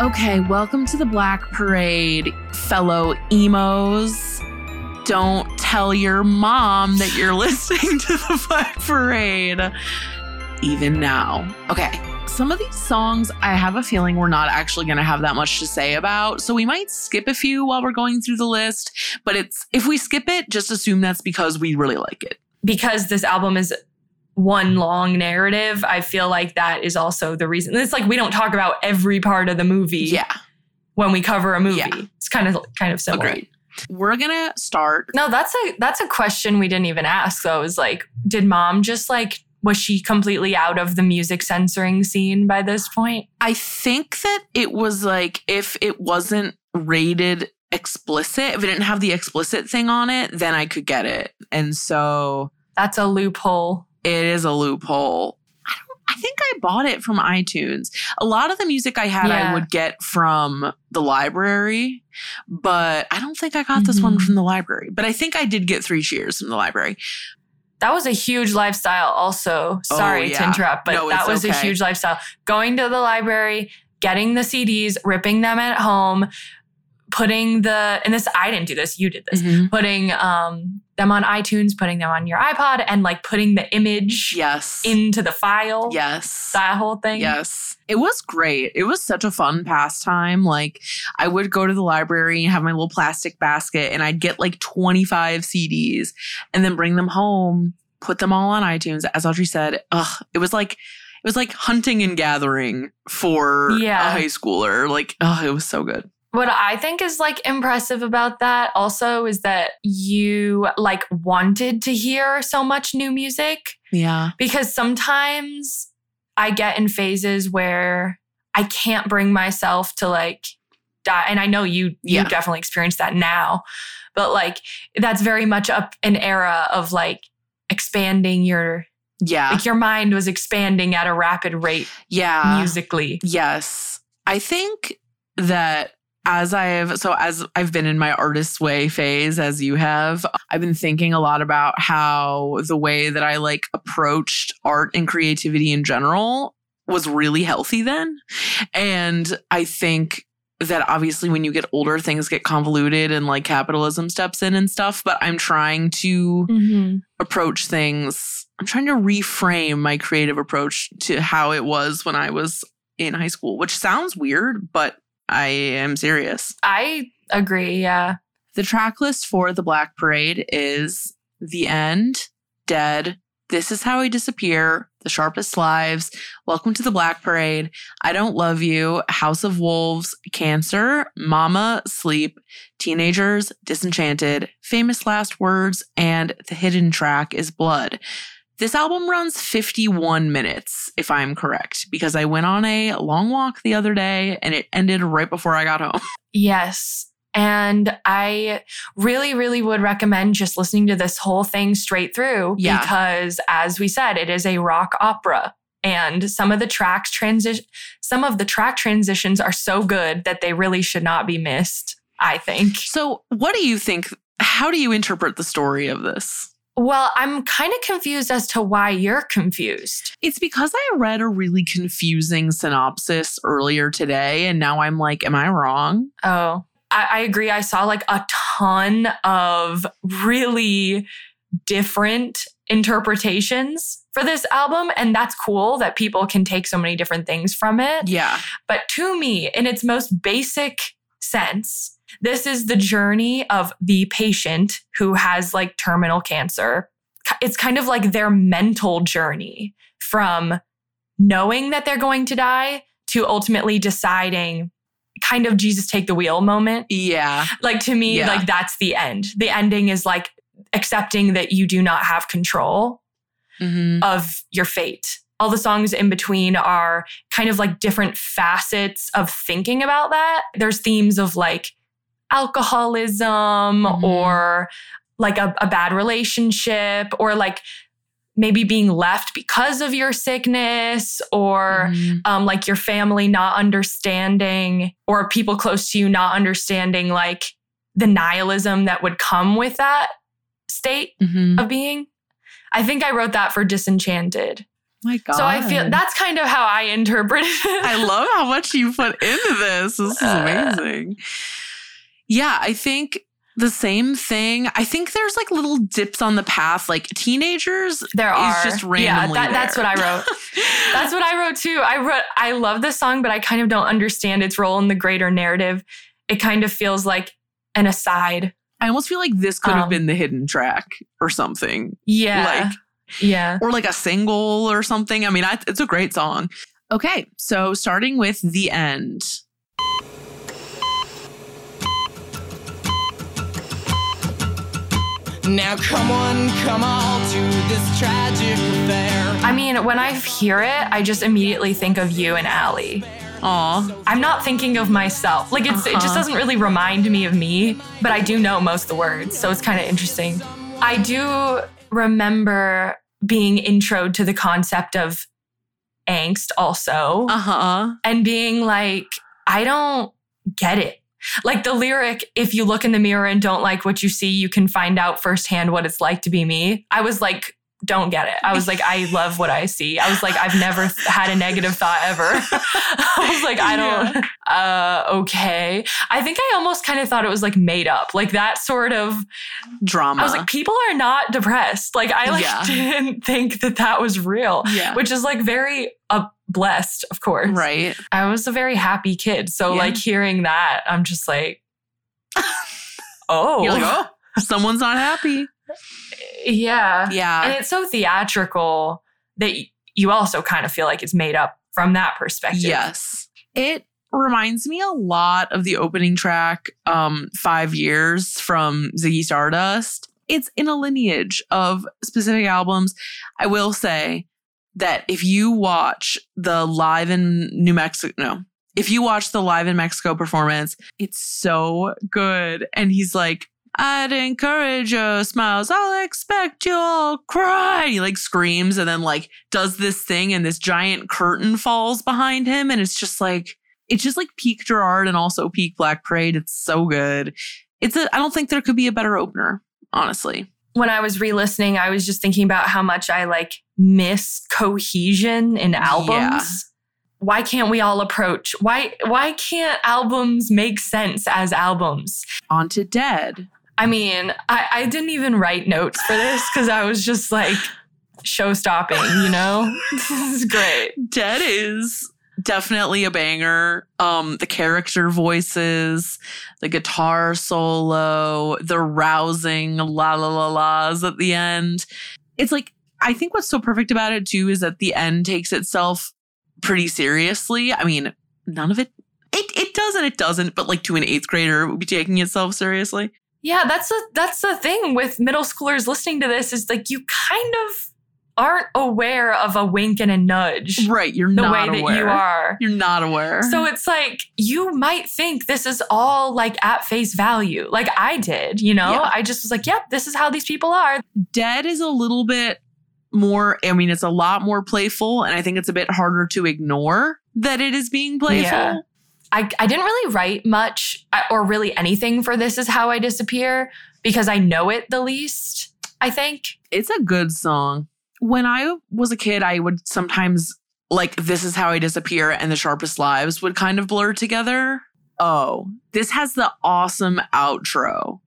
Okay, welcome to the Black Parade, fellow emos. Don't tell your mom that you're listening to the Black Parade, even now. Okay, some of these songs, I have a feeling we're not actually going to have that much to say about. So we might skip a few while we're going through the list. But it's if we skip it, just assume that's because we really like it. because this album is one long narrative, I feel like that is also the reason. It's like we don't talk about every part of the movie Yeah. when we cover a movie. Yeah. It's kind of kind of similar. Agreed. We're gonna start. No, that's a that's a question we didn't even ask though. Is like, did mom just like was she completely out of the music censoring scene by this point? I think that it was like if it wasn't rated explicit, if it didn't have the explicit thing on it, then I could get it. And so That's a loophole. It is a loophole. I don't I think I bought it from iTunes. A lot of the music I had I would get from the library, but I don't think I got this one Mhm. from the library. But I think I did get three cheers from the library. That was a huge lifestyle, also. Sorry to Oh, yeah. interrupt, but No, that was a huge lifestyle. Going to the library, getting the CDs, ripping them at home, putting the, and this, I didn't do this, you did this, Mhm. putting um, them on iTunes, putting them on your iPod, and like putting the image Yes. into the file. yes. That whole thing. Yes. It was great. It was such a fun pastime. Like, I would go to the library and have my little plastic basket, and I'd get like 25 CDs and then bring them home, put them all on iTunes. As Audrey said, ugh, it was like, it was like hunting and gathering for Yeah. a high schooler. Like, oh, it was so good. What I think is like impressive about that also is that you like wanted to hear so much new music. Yeah. because sometimes I get in phases where I can't bring myself to like die. And I know you you Yeah. definitely experience that now, but like that's very much up an era of like expanding your Yeah. like your mind was expanding at a rapid rate Yeah. musically. Yes. I think that as I've so as I've been in my artist way phase as you have, I've been thinking a lot about how the way that I like approached art and creativity in general was really healthy then. And I think that obviously when you get older things get convoluted and like capitalism steps in and stuff, but I'm trying to Mm-hmm. approach things. I'm trying to reframe my creative approach to how it was when I was in high school, which sounds weird, but I am serious. I agree. Yeah. The track list for the Black Parade is The End, Dead, This Is How I Disappear, The Sharpest Lives, Welcome to the Black Parade, I Don't Love You, House of Wolves, Cancer, Mama, Sleep, Teenagers, Disenchanted, Famous Last Words, and the hidden track is Blood. This album runs 51 minutes, if I'm correct, because I went on a long walk the other day and it ended right before I got home. Yes. And I really, really would recommend just listening to this whole thing straight through Yeah. because, as we said, it is a rock opera. And some of the tracks transition, some of the track transitions are so good that they really should not be missed. I think. So, what do you think? How do you interpret the story of this? Well, I'm kind of confused as to why you're confused. It's because I read a really confusing synopsis earlier today, and now I'm like, am I wrong? Oh, I, I agree. I saw like a ton of really different interpretations for this album. And that's cool that people can take so many different things from it. Yeah. But to me, in its most basic sense, this is the journey of the patient who has like terminal cancer. It's kind of like their mental journey from knowing that they're going to die to ultimately deciding kind of Jesus take the wheel moment. Yeah. Like to me, Yeah. like that's the end. The ending is like accepting that you do not have control hmm of your fate. All the songs in between are kind of like different facets of thinking about that. There's themes of like alcoholism Mhm. or like a, a bad relationship or like maybe being left because of your sickness or Mhm. um, like your family not understanding or people close to you not understanding like the nihilism that would come with that state Mhm. of being. I think I wrote that for Disenchanted. My God. So I feel that's kind of how I interpret it. I love how much you put into this. This is Uh. Yeah, I think the same thing. I think there's like little dips on the path, like teenagers. there is are just yeah, randomly that, that's what I wrote. That's what I wrote too. I wrote I love this song, but I kind of don't understand its role in the greater narrative. It kind of feels like an aside. I almost feel like this could have Um, been the hidden track or something. Yeah. Like Yeah. or like a single or something. I mean, I, it's a great song. Okay, so starting with the end. Now come on, come all to this tragic affair. I mean, when I hear it, I just immediately think of you and Allie. Aw, I'm not thinking of myself. Like it's it just Uh-huh. doesn't really remind me of me, but I do know most of the words, so it's kind of interesting. I do remember being introed to the concept of angst also uh huh. and being like I don't get it. Like the lyric, if you look in the mirror and don't like what you see, you can find out firsthand what it's like to be me. I was like, don't get it. I was like, I love what I see. I was like, I've never had a negative thought ever. I was like, I don't, uh, okay. I think I almost kind of thought it was like made up, like that sort of, Drama. I was like, people are not depressed. Like, I like Yeah. didn't think that that was real, yeah. which is like very blessed, of course. right. I was a very happy kid. So Yeah. like hearing that, I'm just like, oh, like, oh, someone's not happy. yeah. Yeah. And it's so theatrical that you also kind of feel like it's made up from that perspective. Yes. It reminds me a lot of the opening track, um, Five Years from Ziggy Stardust. It's in a lineage of specific albums. I will say that if you watch the live in New Mexico, no, if you watch the live in Mexico performance, it's so good. And he's like, I'd encourage your smiles. I'll expect you'll cry. He like screams and then like does this thing and this giant curtain falls behind him. And it's just like, it's just like peak Gerard and also peak Black Parade. It's so good. It's a, I don't think there could be a better opener, honestly. When I was re-listening, I was just thinking about how much I like miss cohesion in albums. Yeah. Why can't we all approach? Why why can't albums make sense as albums? On to Dead. I mean, I, I didn't even write notes for this because I was just like show stopping, you know? this is great. Dead is definitely a banger. Um, the character voices, the guitar solo, the rousing la la la la's at the end. It's like I think what's so perfect about it too is that the end takes itself pretty seriously. I mean, none of it it it does and it doesn't, but like to an eighth grader it would be taking itself seriously. Yeah, that's the that's the thing with middle schoolers listening to this is like you kind of aren't aware of a wink and a nudge Right. You're the not way that you are. You're not aware. So it's like you might think this is all like at face value, like I did, you know? Yeah. I just was like, yep, this is how these people are. Dead is a little bit more, I mean, it's a lot more playful, and I think it's a bit harder to ignore that it is being playful. Yeah. I, I didn't really write much or really anything for This Is How I Disappear because I know it the least, I think. It's a good song. When I was a kid, I would sometimes like This Is How I Disappear and The Sharpest Lives would kind of blur together. Oh, this has the awesome outro.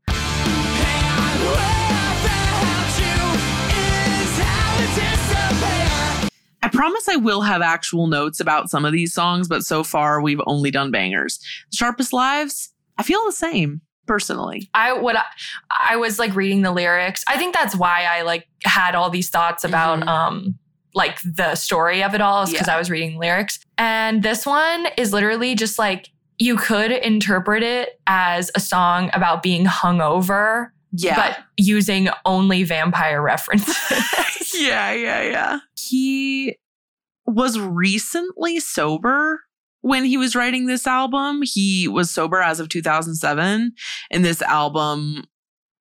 I promise I will have actual notes about some of these songs, but so far we've only done bangers. Sharpest Lives, I feel the same personally. I I, I was like reading the lyrics. I think that's why I like had all these thoughts about Mhm. um like the story of it all because Yeah. I was reading lyrics. And this one is literally just like you could interpret it as a song about being hungover, Yeah. but using only vampire references. yeah, yeah, yeah. He was recently sober when he was writing this album. He was sober as of 2007, and this album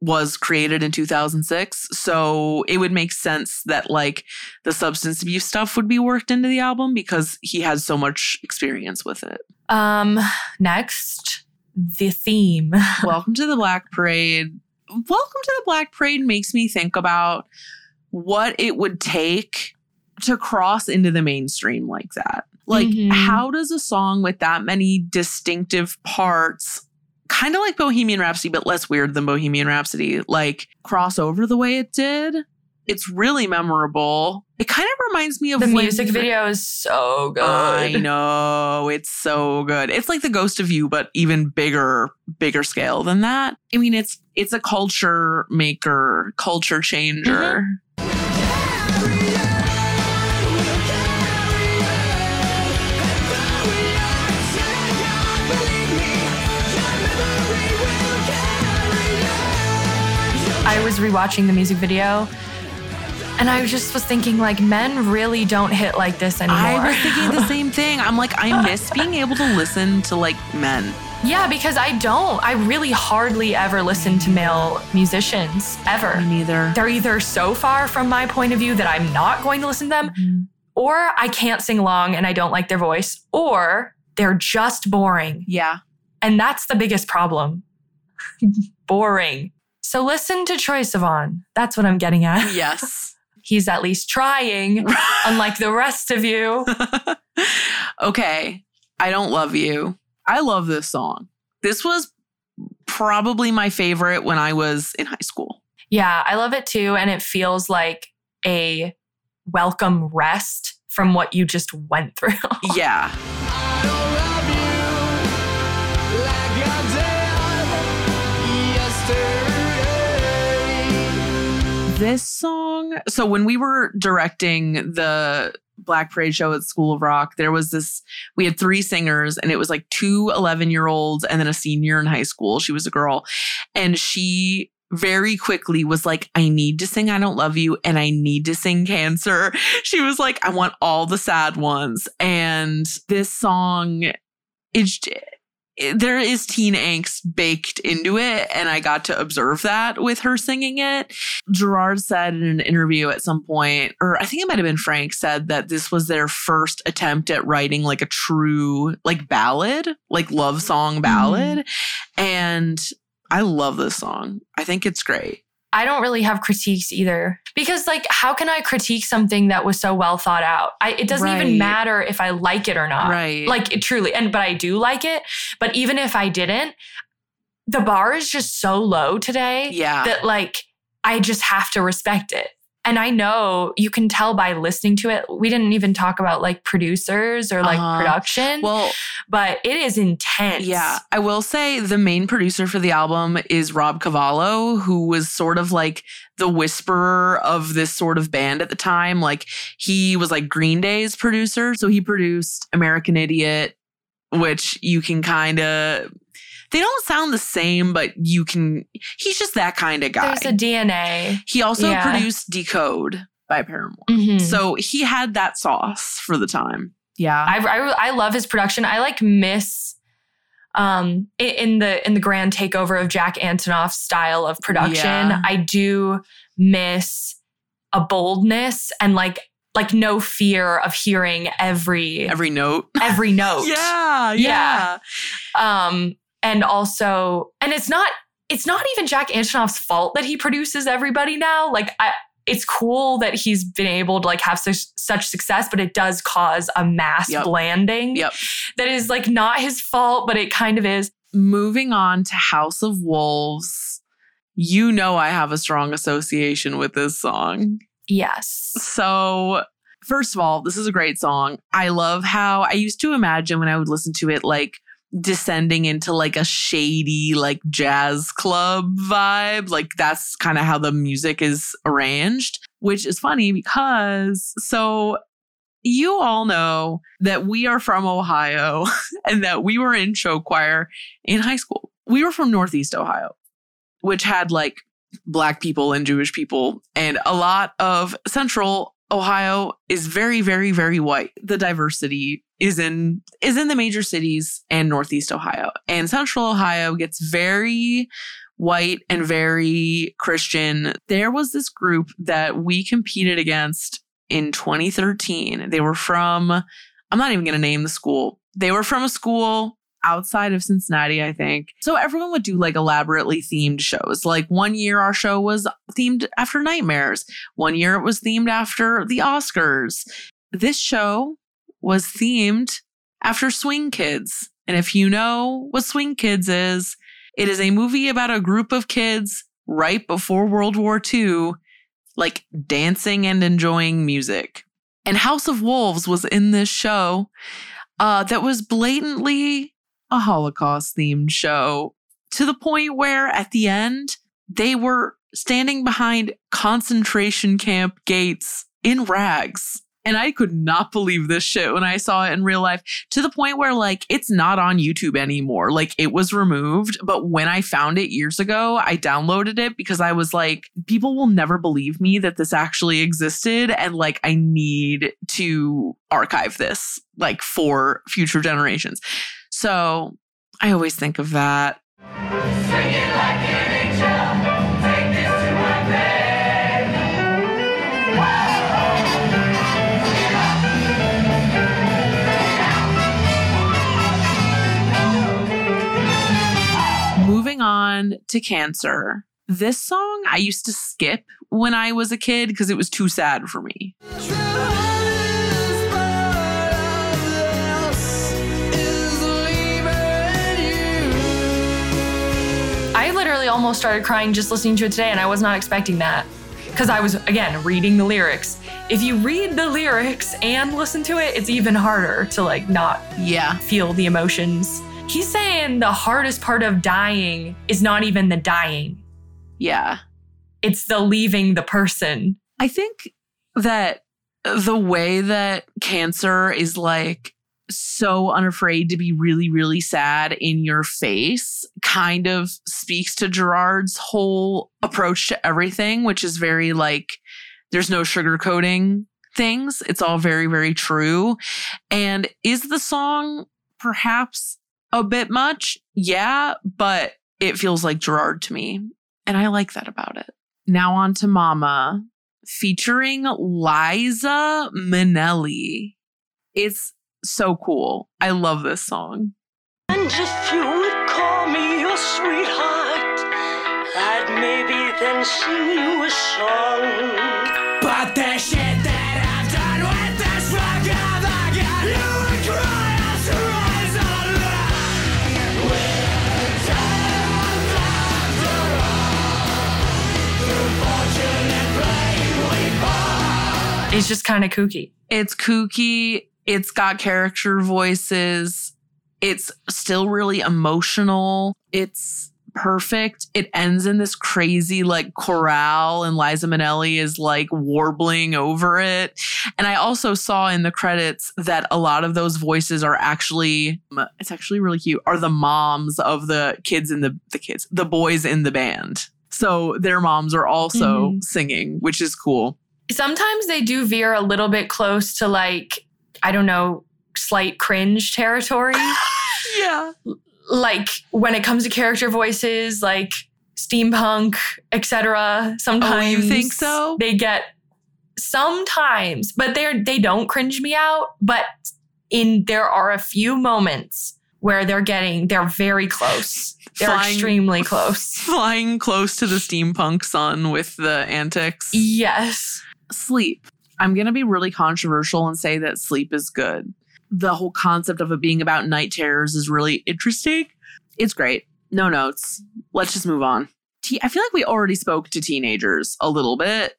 was created in 2006. So it would make sense that like the substance abuse stuff would be worked into the album because he has so much experience with it. um next, the theme. Welcome to the Black Parade. Welcome to the Black Parade makes me think about what it would take to cross into the mainstream like that. Like, Mhm. how does a song with that many distinctive parts, kind of like Bohemian Rhapsody, but less weird than Bohemian Rhapsody, like cross over the way it did? It's really memorable. It kind of reminds me of The when- music video is so good. I know it's so good. It's like the Ghost of You, but even bigger, bigger scale than that. I mean, it's it's a culture maker, culture changer. Mm-hmm. Rewatching the music video. And I just was thinking, like, men really don't hit like this anymore. I was thinking the same thing. I'm like, I miss being able to listen to like men. yeah, because I don't. I really hardly ever listen to male musicians ever. Me neither. They're either so far from my point of view that I'm not going to listen to them, Mhm. or I can't sing along and I don't like their voice, or they're just boring. Yeah. And that's the biggest problem. boring. So listen to Troye Sivan. That's what I'm getting at. Yes. He's at least trying, unlike the rest of you. okay. I don't love you. I love this song. This was probably my favorite when I was in high school. Yeah, I love it too. And it feels like a welcome rest from what you just went through. Yeah. This song. So when we were directing the Black Parade show at School of Rock, there was this, we had three singers and it was like two 11 year olds and then a senior in high school. She was a girl. And she very quickly was like, I need to sing I Don't Love You and I need to sing Cancer. She was like, I want all the sad ones. And this song, it's, there is teen angst baked into it. And I got to observe that with her singing it. Gerard said in an interview at some point, or I think it might have been Frank, said that this was their first attempt at writing like a true, like ballad, like love song ballad. Mm-hmm. And I love this song. I think it's great. I don't really have critiques either. Because, like, how can I critique something that was so well thought out? I, it doesn't Right. even matter if I like it or not. Right. Like, it truly, and but I do like it. But even if I didn't, the bar is just so low today Yeah. that, like, I just have to respect it. And I know you can tell by listening to it. We didn't even talk about like producers or like Uh-huh. production, well, but it is intense. Yeah, I will say the main producer for the album is Rob Cavallo, who was sort of like the whisperer of this sort of band at the time. Like he was like Green Day's producer, so he produced American Idiot, which you can kind of they don't sound the same, but you can he's just that kind of guy. There's a DNA. he also yeah. produced Decode by Paramore. Mhm. So he had that sauce for the time. Yeah. I, I I love his production. I like miss um in the in the grand takeover of Jack Antonoff's style of production. Yeah. I do miss a boldness and like like no fear of hearing every Every note. every note. Yeah, Yeah. yeah. Um and also and it's not it's not even Jack Antonoff's fault that he produces everybody now. Like I it's cool that he's been able to like have such such success, but it does cause a mass Yep. blanding Yep. that is like not his fault, but it kind of is. moving on to House of Wolves, you know I have a strong association with this song. Yes. So, first of all, this is a great song. I love how I used to imagine when I would listen to it, like descending into like a shady, like jazz club vibe. Like, that's kind of how the music is arranged, which is funny because so. You all know that we are from Ohio and that we were in show choir in high school. We were from Northeast Ohio, which had like black people and Jewish people, and a lot of central Ohio is very, very, very white. The diversity is in is in the major cities and Northeast Ohio. And Central Ohio gets very white and very Christian. There was this group that we competed against in 2013. They were from, I'm not even going to name the school. They were from a school outside of Cincinnati, I think. So everyone would do like elaborately themed shows. Like one year our show was themed after nightmares. One year it was themed after the Oscars. This show was themed after Swing Kids. And if you know what Swing Kids is, it is a movie about a group of kids right before World War II, like dancing and enjoying music. And House of Wolves was in this show uh, that was blatantly a Holocaust themed show to the point where at the end, they were standing behind concentration camp gates in rags. And I could not believe this shit when I saw it in real life to the point where, like, it's not on YouTube anymore. Like, it was removed. But when I found it years ago, I downloaded it because I was like, people will never believe me that this actually existed. And, like, I need to archive this, like, for future generations. So I always think of that. On to cancer. This song I used to skip when I was a kid because it was too sad for me. I literally almost started crying just listening to it today, and I was not expecting that. Because I was, again, reading the lyrics. If you read the lyrics and listen to it, it's even harder to like not Yeah. feel the emotions. He's saying the hardest part of dying is not even the dying, Yeah. it's the leaving the person. I think that the way that cancer is like so unafraid to be really, really sad in your face kind of speaks to Gerard's whole approach to everything, which is very like, there's no sugarcoating things. It's all very, very true. And is the song perhaps a bit much? Yeah, but it feels like Gerard to me. And I like that about it. Now on to Mama, featuring Liza Minnelli. It's so cool. I love this song. And if you would call me your sweetheart, I'd maybe then sing you a song. It's just kind of kooky. It's kooky. It's got character voices. It's still really emotional. It's perfect. It ends in this crazy like chorale, and Liza Minnelli is like warbling over it. And I also saw in the credits that a lot of those voices are actually it's actually really cute. Are the moms of the kids in the the kids, the boys in the band. So their moms are also Mhm. singing, which is cool. Sometimes they do veer a little bit close to like, I don't know, slight cringe territory. Yeah. like when it comes to character voices, like steampunk, etc. Oh, sometimes Oh, think so? They get sometimes, but they're they don't cringe me out. But in there are a few moments where they're getting they're very close. They're Flying- extremely close. flying close to the steampunk sun with the antics. Yes. Sleep. I'm going to be really controversial and say that sleep is good. The whole concept of it being about night terrors is really interesting. It's great. No notes. Let's just move on. I feel like we already spoke to teenagers a little bit.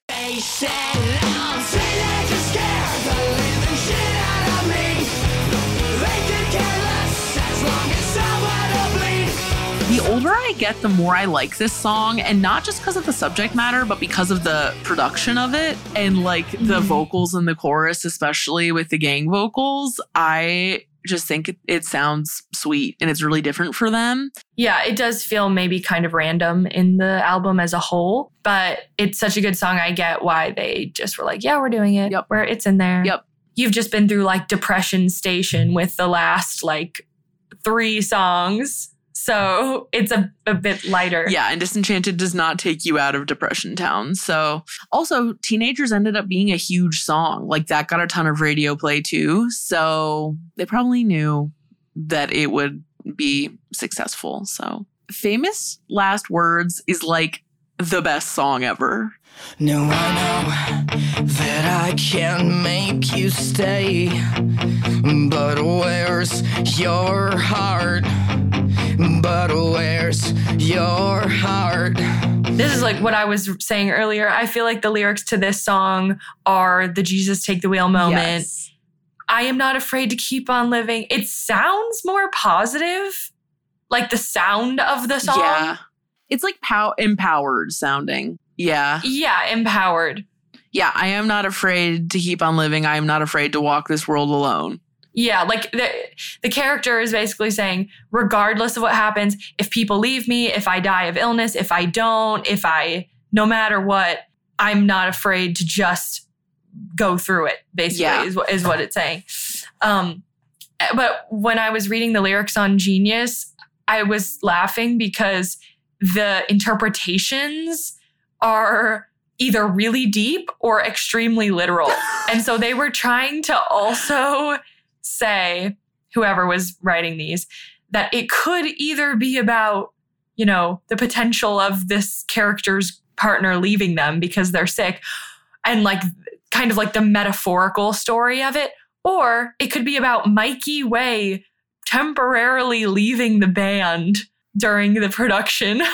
Older I get, the more I like this song, and not just because of the subject matter, but because of the production of it and like the mm-hmm. vocals in the chorus, especially with the gang vocals. I just think it, it sounds sweet and it's really different for them. Yeah, it does feel maybe kind of random in the album as a whole, but it's such a good song. I get why they just were like, yeah, we're doing it. Yep. Where it's in there. Yep. You've just been through like Depression Station with the last like three songs. So it's a, a bit lighter. Yeah, and Disenchanted does not take you out of Depression Town. So, also, Teenagers ended up being a huge song. Like, that got a ton of radio play too. So, they probably knew that it would be successful. So, Famous Last Words is like the best song ever. No, I know that I can't make you stay. But where's your heart? But where's your heart? This is like what I was saying earlier. I feel like the lyrics to this song are the Jesus take the wheel moment. Yes. I am not afraid to keep on living. It sounds more positive, like the sound of the song. Yeah. It's like pow- empowered sounding. Yeah. Yeah, empowered. Yeah, I am not afraid to keep on living. I am not afraid to walk this world alone. Yeah, like the the character is basically saying, regardless of what happens, if people leave me, if I die of illness, if I don't, if I no matter what, I'm not afraid to just go through it. Basically, Yeah. is what is what it's saying. Um, but when I was reading the lyrics on Genius, I was laughing because the interpretations are either really deep or extremely literal. and so they were trying to also say, whoever was writing these, that it could either be about, you know, the potential of this character's partner leaving them because they're sick and like kind of like the metaphorical story of it, or it could be about Mikey Way temporarily leaving the band during the production.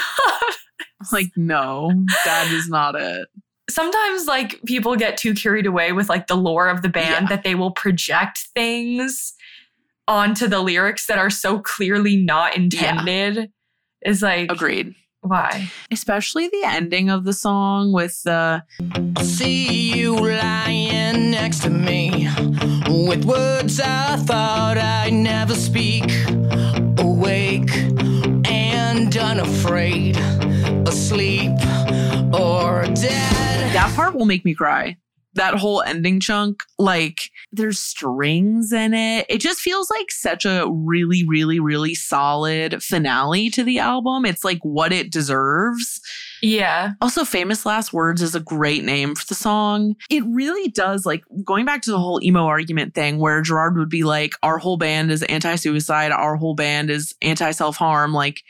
Like, no, that is not it. Sometimes like people get too carried away with like the lore of the band Yeah. that they will project things onto the lyrics that are so clearly not intended. Is like Agreed. why? Especially the ending of the song with the see you lying next to me with words I thought I'd never speak. Awake and unafraid, asleep or dead. That part will make me cry. That whole ending chunk, like there's strings in it. It just feels like such a really, really, really solid finale to the album. It's like what it deserves. Yeah. Also, Famous Last Words is a great name for the song. It really does, like, going back to the whole emo argument thing where Gerard would be like, our whole band is anti suicide, our whole band is anti self harm. Like,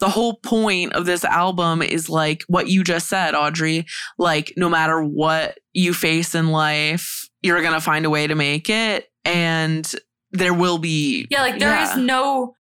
the whole point of this album is like what you just said, Audrey. Like, no matter what you face in life, you're going to find a way to make it. And there will be. Yeah, like there is Yeah. no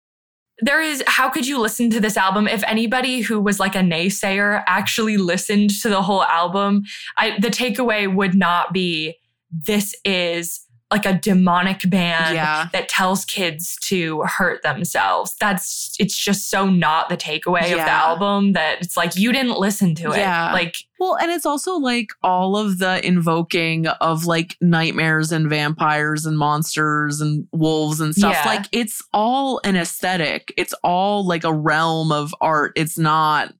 there is how could you listen to this album if anybody who was like a naysayer actually listened to the whole album I the takeaway would not be this is like a demonic band Yeah. that tells kids to hurt themselves that's it's just so not the takeaway of the album that it's like you didn't listen to it Yeah. like Well, and it's also like all of the invoking of like nightmares and vampires and monsters and wolves and stuff. Yeah. Like it's all an aesthetic. It's all like a realm of art. It's not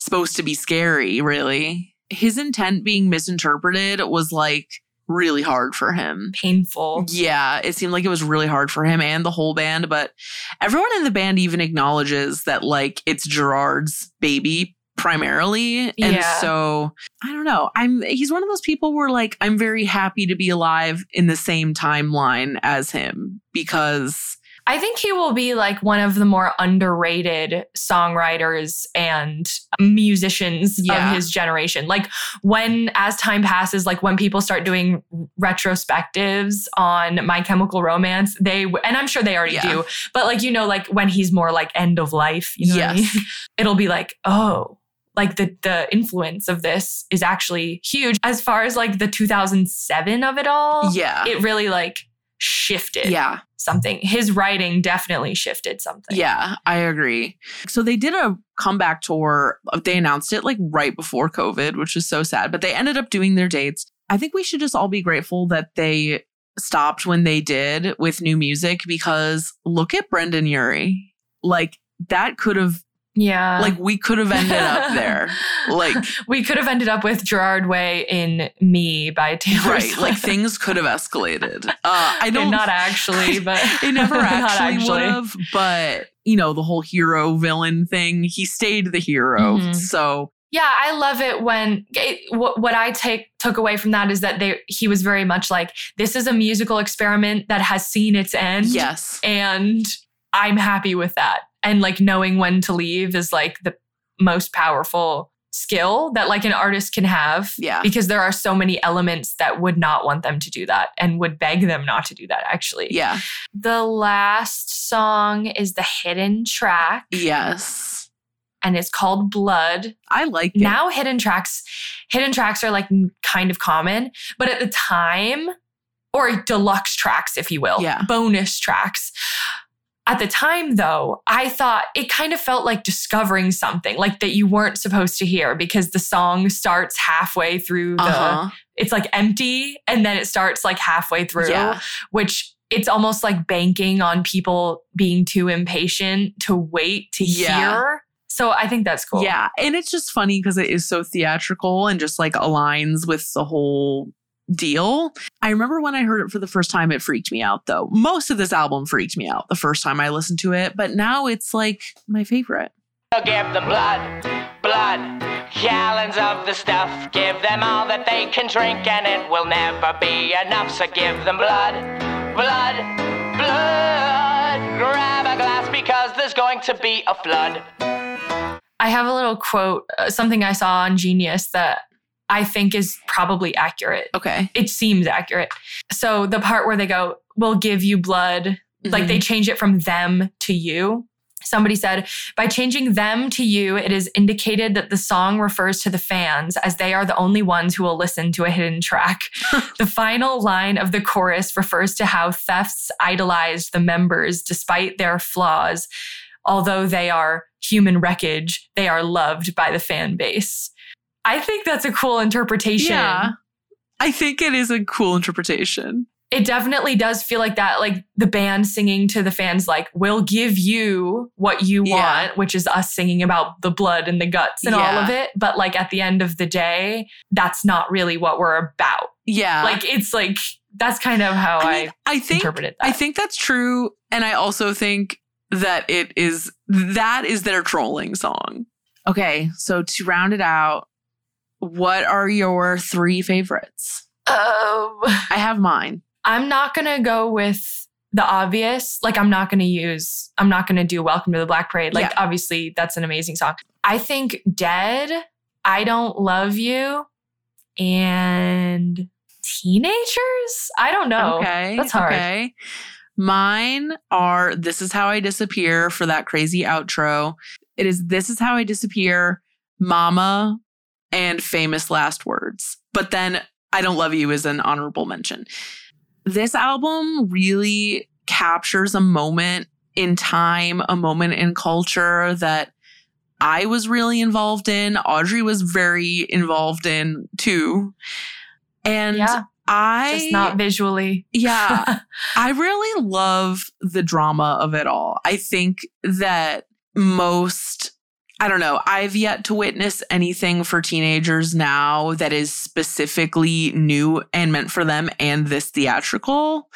supposed to be scary, really. His intent being misinterpreted was like really hard for him. painful Yeah, it seemed like it was really hard for him and the whole band, but everyone in the band even acknowledges that like it's Gerard's baby primarily. And Yeah. so I don't know. I'm he's one of those people where like I'm very happy to be alive in the same timeline as him because I think he will be like one of the more underrated songwriters and musicians Yeah. of his generation. Like when as time passes, like when people start doing retrospectives on My Chemical Romance, they and I'm sure they already Yeah. do, but like you know, like when he's more like end of life, you know what I mean? It'll be like, oh, like the the influence of this is actually huge. As far as like the 2007 of it all, yeah. it really like shifted yeah. Something. His writing definitely shifted something. Yeah, I agree. So they did a comeback tour. They announced it like right before COVID, which is so sad, but they ended up doing their dates. I think we should just all be grateful that they stopped when they did with new music because look at Brendon Urie. Like that could have Yeah. like we could have ended up there. Like we could have ended up with Gerard Way in Me by Taylor right, Swift. like things could have escalated. Uh I don't not actually, but it never Not actually, would have, but you know, the whole hero villain thing, he stayed the hero. Mhm. So Yeah, I love it when it, what, what I take took away from that is that they he was very much like this is a musical experiment that has seen its end. yes. and I'm happy with that. And like knowing when to leave is like the most powerful skill that like an artist can have. Yeah. Because there are so many elements that would not want them to do that and would beg them not to do that actually. Yeah. The last song is the hidden track Yes. and it's called Blood. I like it. Now hidden tracks hidden tracks are like kind of common, but at the time or deluxe tracks if you will, Yeah. bonus tracks At the time, though, I thought it kind of felt like discovering something, like that you weren't supposed to hear because the song starts halfway through the, Uh-huh. it's like empty and then it starts like halfway through, Yeah. which it's almost like banking on people being too impatient to wait to Yeah. hear. So I think that's cool. Yeah. And it's just funny because it is so theatrical and just like aligns with the whole deal. I remember when I heard it for the first time, it freaked me out though. Most of this album freaked me out the first time I listened to it, but now it's like my favorite. Give them blood, blood, gallons of the stuff. Give them all that they can drink, and it will never be enough. So give them blood, blood, blood. Grab a glass because there's going to be a flood. I have a little quote, uh, something I saw on Genius that I think is probably accurate. Okay. It seems accurate. So the part where they go, we'll give you blood, like Mhm. they change it from them to you. Somebody said, by changing them to you, it is indicated that the song refers to the fans as they are the only ones who will listen to a hidden track. the final line of the chorus refers to how thefts idolized the members despite their flaws. Although they are human wreckage, they are loved by the fan base. I think that's a cool interpretation. Yeah. I think it is a cool interpretation. It definitely does feel like that, like the band singing to the fans, like, we'll give you what you Yeah. want, which is us singing about the blood and the guts and all of it. But like at the end of the day, that's not really what we're about. Yeah. Like it's like, that's kind of how I, mean, I think interpreted that. I think that's true. And I also think that it is that is their trolling song. Okay, so to round it out, what are your three favorites? Um, I have mine. I'm not going to go with the obvious. Like, I'm not going to use, I'm not going to do Welcome to the Black Parade. Like, Yeah. obviously, that's an amazing song. I think Dead, I Don't Love You, and Teenagers? I don't know. Okay. That's hard. Okay. Mine are This Is How I Disappear for that crazy outro. It is This Is How I Disappear, Mama, and Famous Last Words. But then I Don't Love You is an honorable mention. This album really captures a moment in time, a moment in culture that I was really involved in. Audrey was very involved in too. And Yeah. I Just not visually. yeah, I really love the drama of it all. I think that most, I don't know, I've yet to witness anything for teenagers now that is specifically new and meant for them and this theatrical.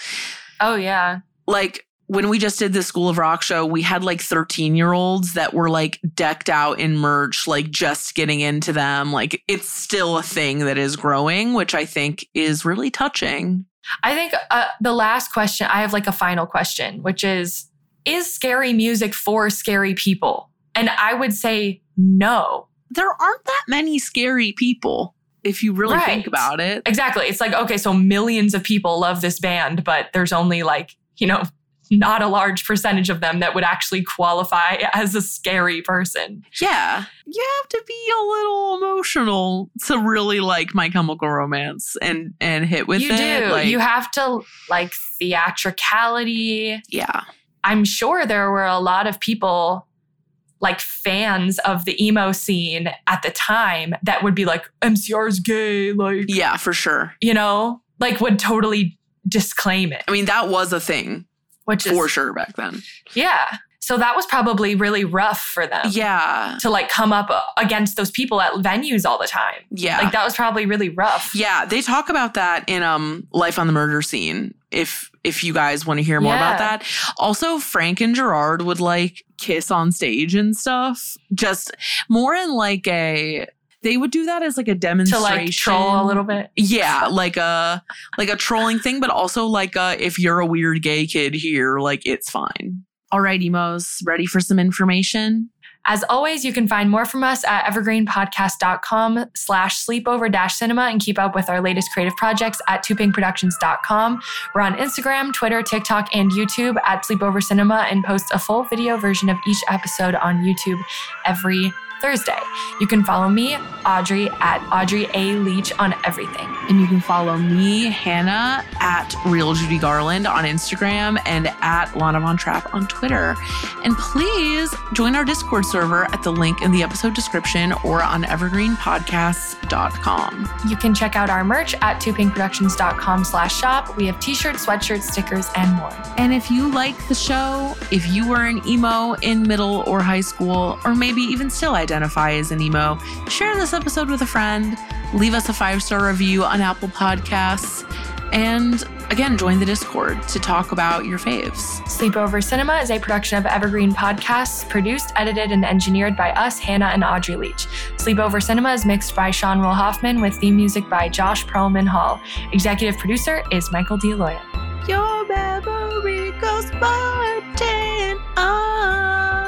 Oh, yeah. Like, when we just did the School of Rock show, we had like 13 year olds that were like decked out in merch, like just getting into them. Like, it's still a thing that is growing, which I think is really touching. I think uh, the last question, I have like a final question, which is Is scary music for scary people? And I would say no. there aren't that many scary people if you really think about it. Exactly. It's like, okay, so millions of people love this band, but there's only like, you know, not a large percentage of them that would actually qualify as a scary person. Yeah. You have to be a little emotional to really like My Chemical Romance and and hit with you it. do. Like, you have to like theatricality. yeah. I'm sure there were a lot of people like fans of the emo scene at the time that would be like MCR's gay like Yeah, for sure. you know like would totally disclaim it I mean, that was a thing which is for sure back then. yeah so that was probably really rough for them Yeah. to like come up against those people at venues all the time Yeah. like that was probably really rough Yeah, they talk about that in um Life on the Murder Scene. If if you guys want to hear more about that. Also, Frank and Gerard would like kiss on stage and stuff. Just more in like a they would do that as like a to demonstration. like troll a little bit Yeah, like a like a trolling thing, but also like a if you're a weird gay kid here, like it's fine. All right, emos, ready for some information? As always, you can find more from us at evergreenpodcast.com slash sleepover dash cinema and keep up with our latest creative projects at toopinkproductions.com. We're on Instagram, Twitter, TikTok, and YouTube at sleepover cinema and post a full video version of each episode on YouTube every Thursday. You can follow me, Audrey, at Audrey A. Leach on everything. And you can follow me, Hannah, at Real Judy Garland on Instagram and at Lana Von Trapp on Twitter. And please join our Discord server at the link in the episode description or on evergreenpodcasts.com. You can check out our merch at toopinkproductions.com slash shop. We have t-shirts, sweatshirts, stickers, and more. And if you like the show, if you were an emo in middle or high school, or maybe even still identify as an emo, share this episode with a friend, leave us a five star review on Apple Podcasts, and again, join the Discord to talk about your faves. Sleepover Cinema is a production of Evergreen Podcasts, produced, edited, and engineered by us, Hannah and Audrey Leach. Sleepover Cinema is mixed by Sean Will Hoffman with theme music by Josh Perlman Hall. Executive producer is Michael D'Aloia. Your memory goes Martin on.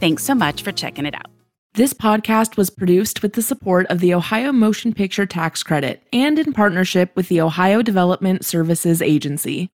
Thanks so much for checking it out. This podcast was produced with the support of the Ohio Motion Picture Tax Credit and in partnership with the Ohio Development Services Agency.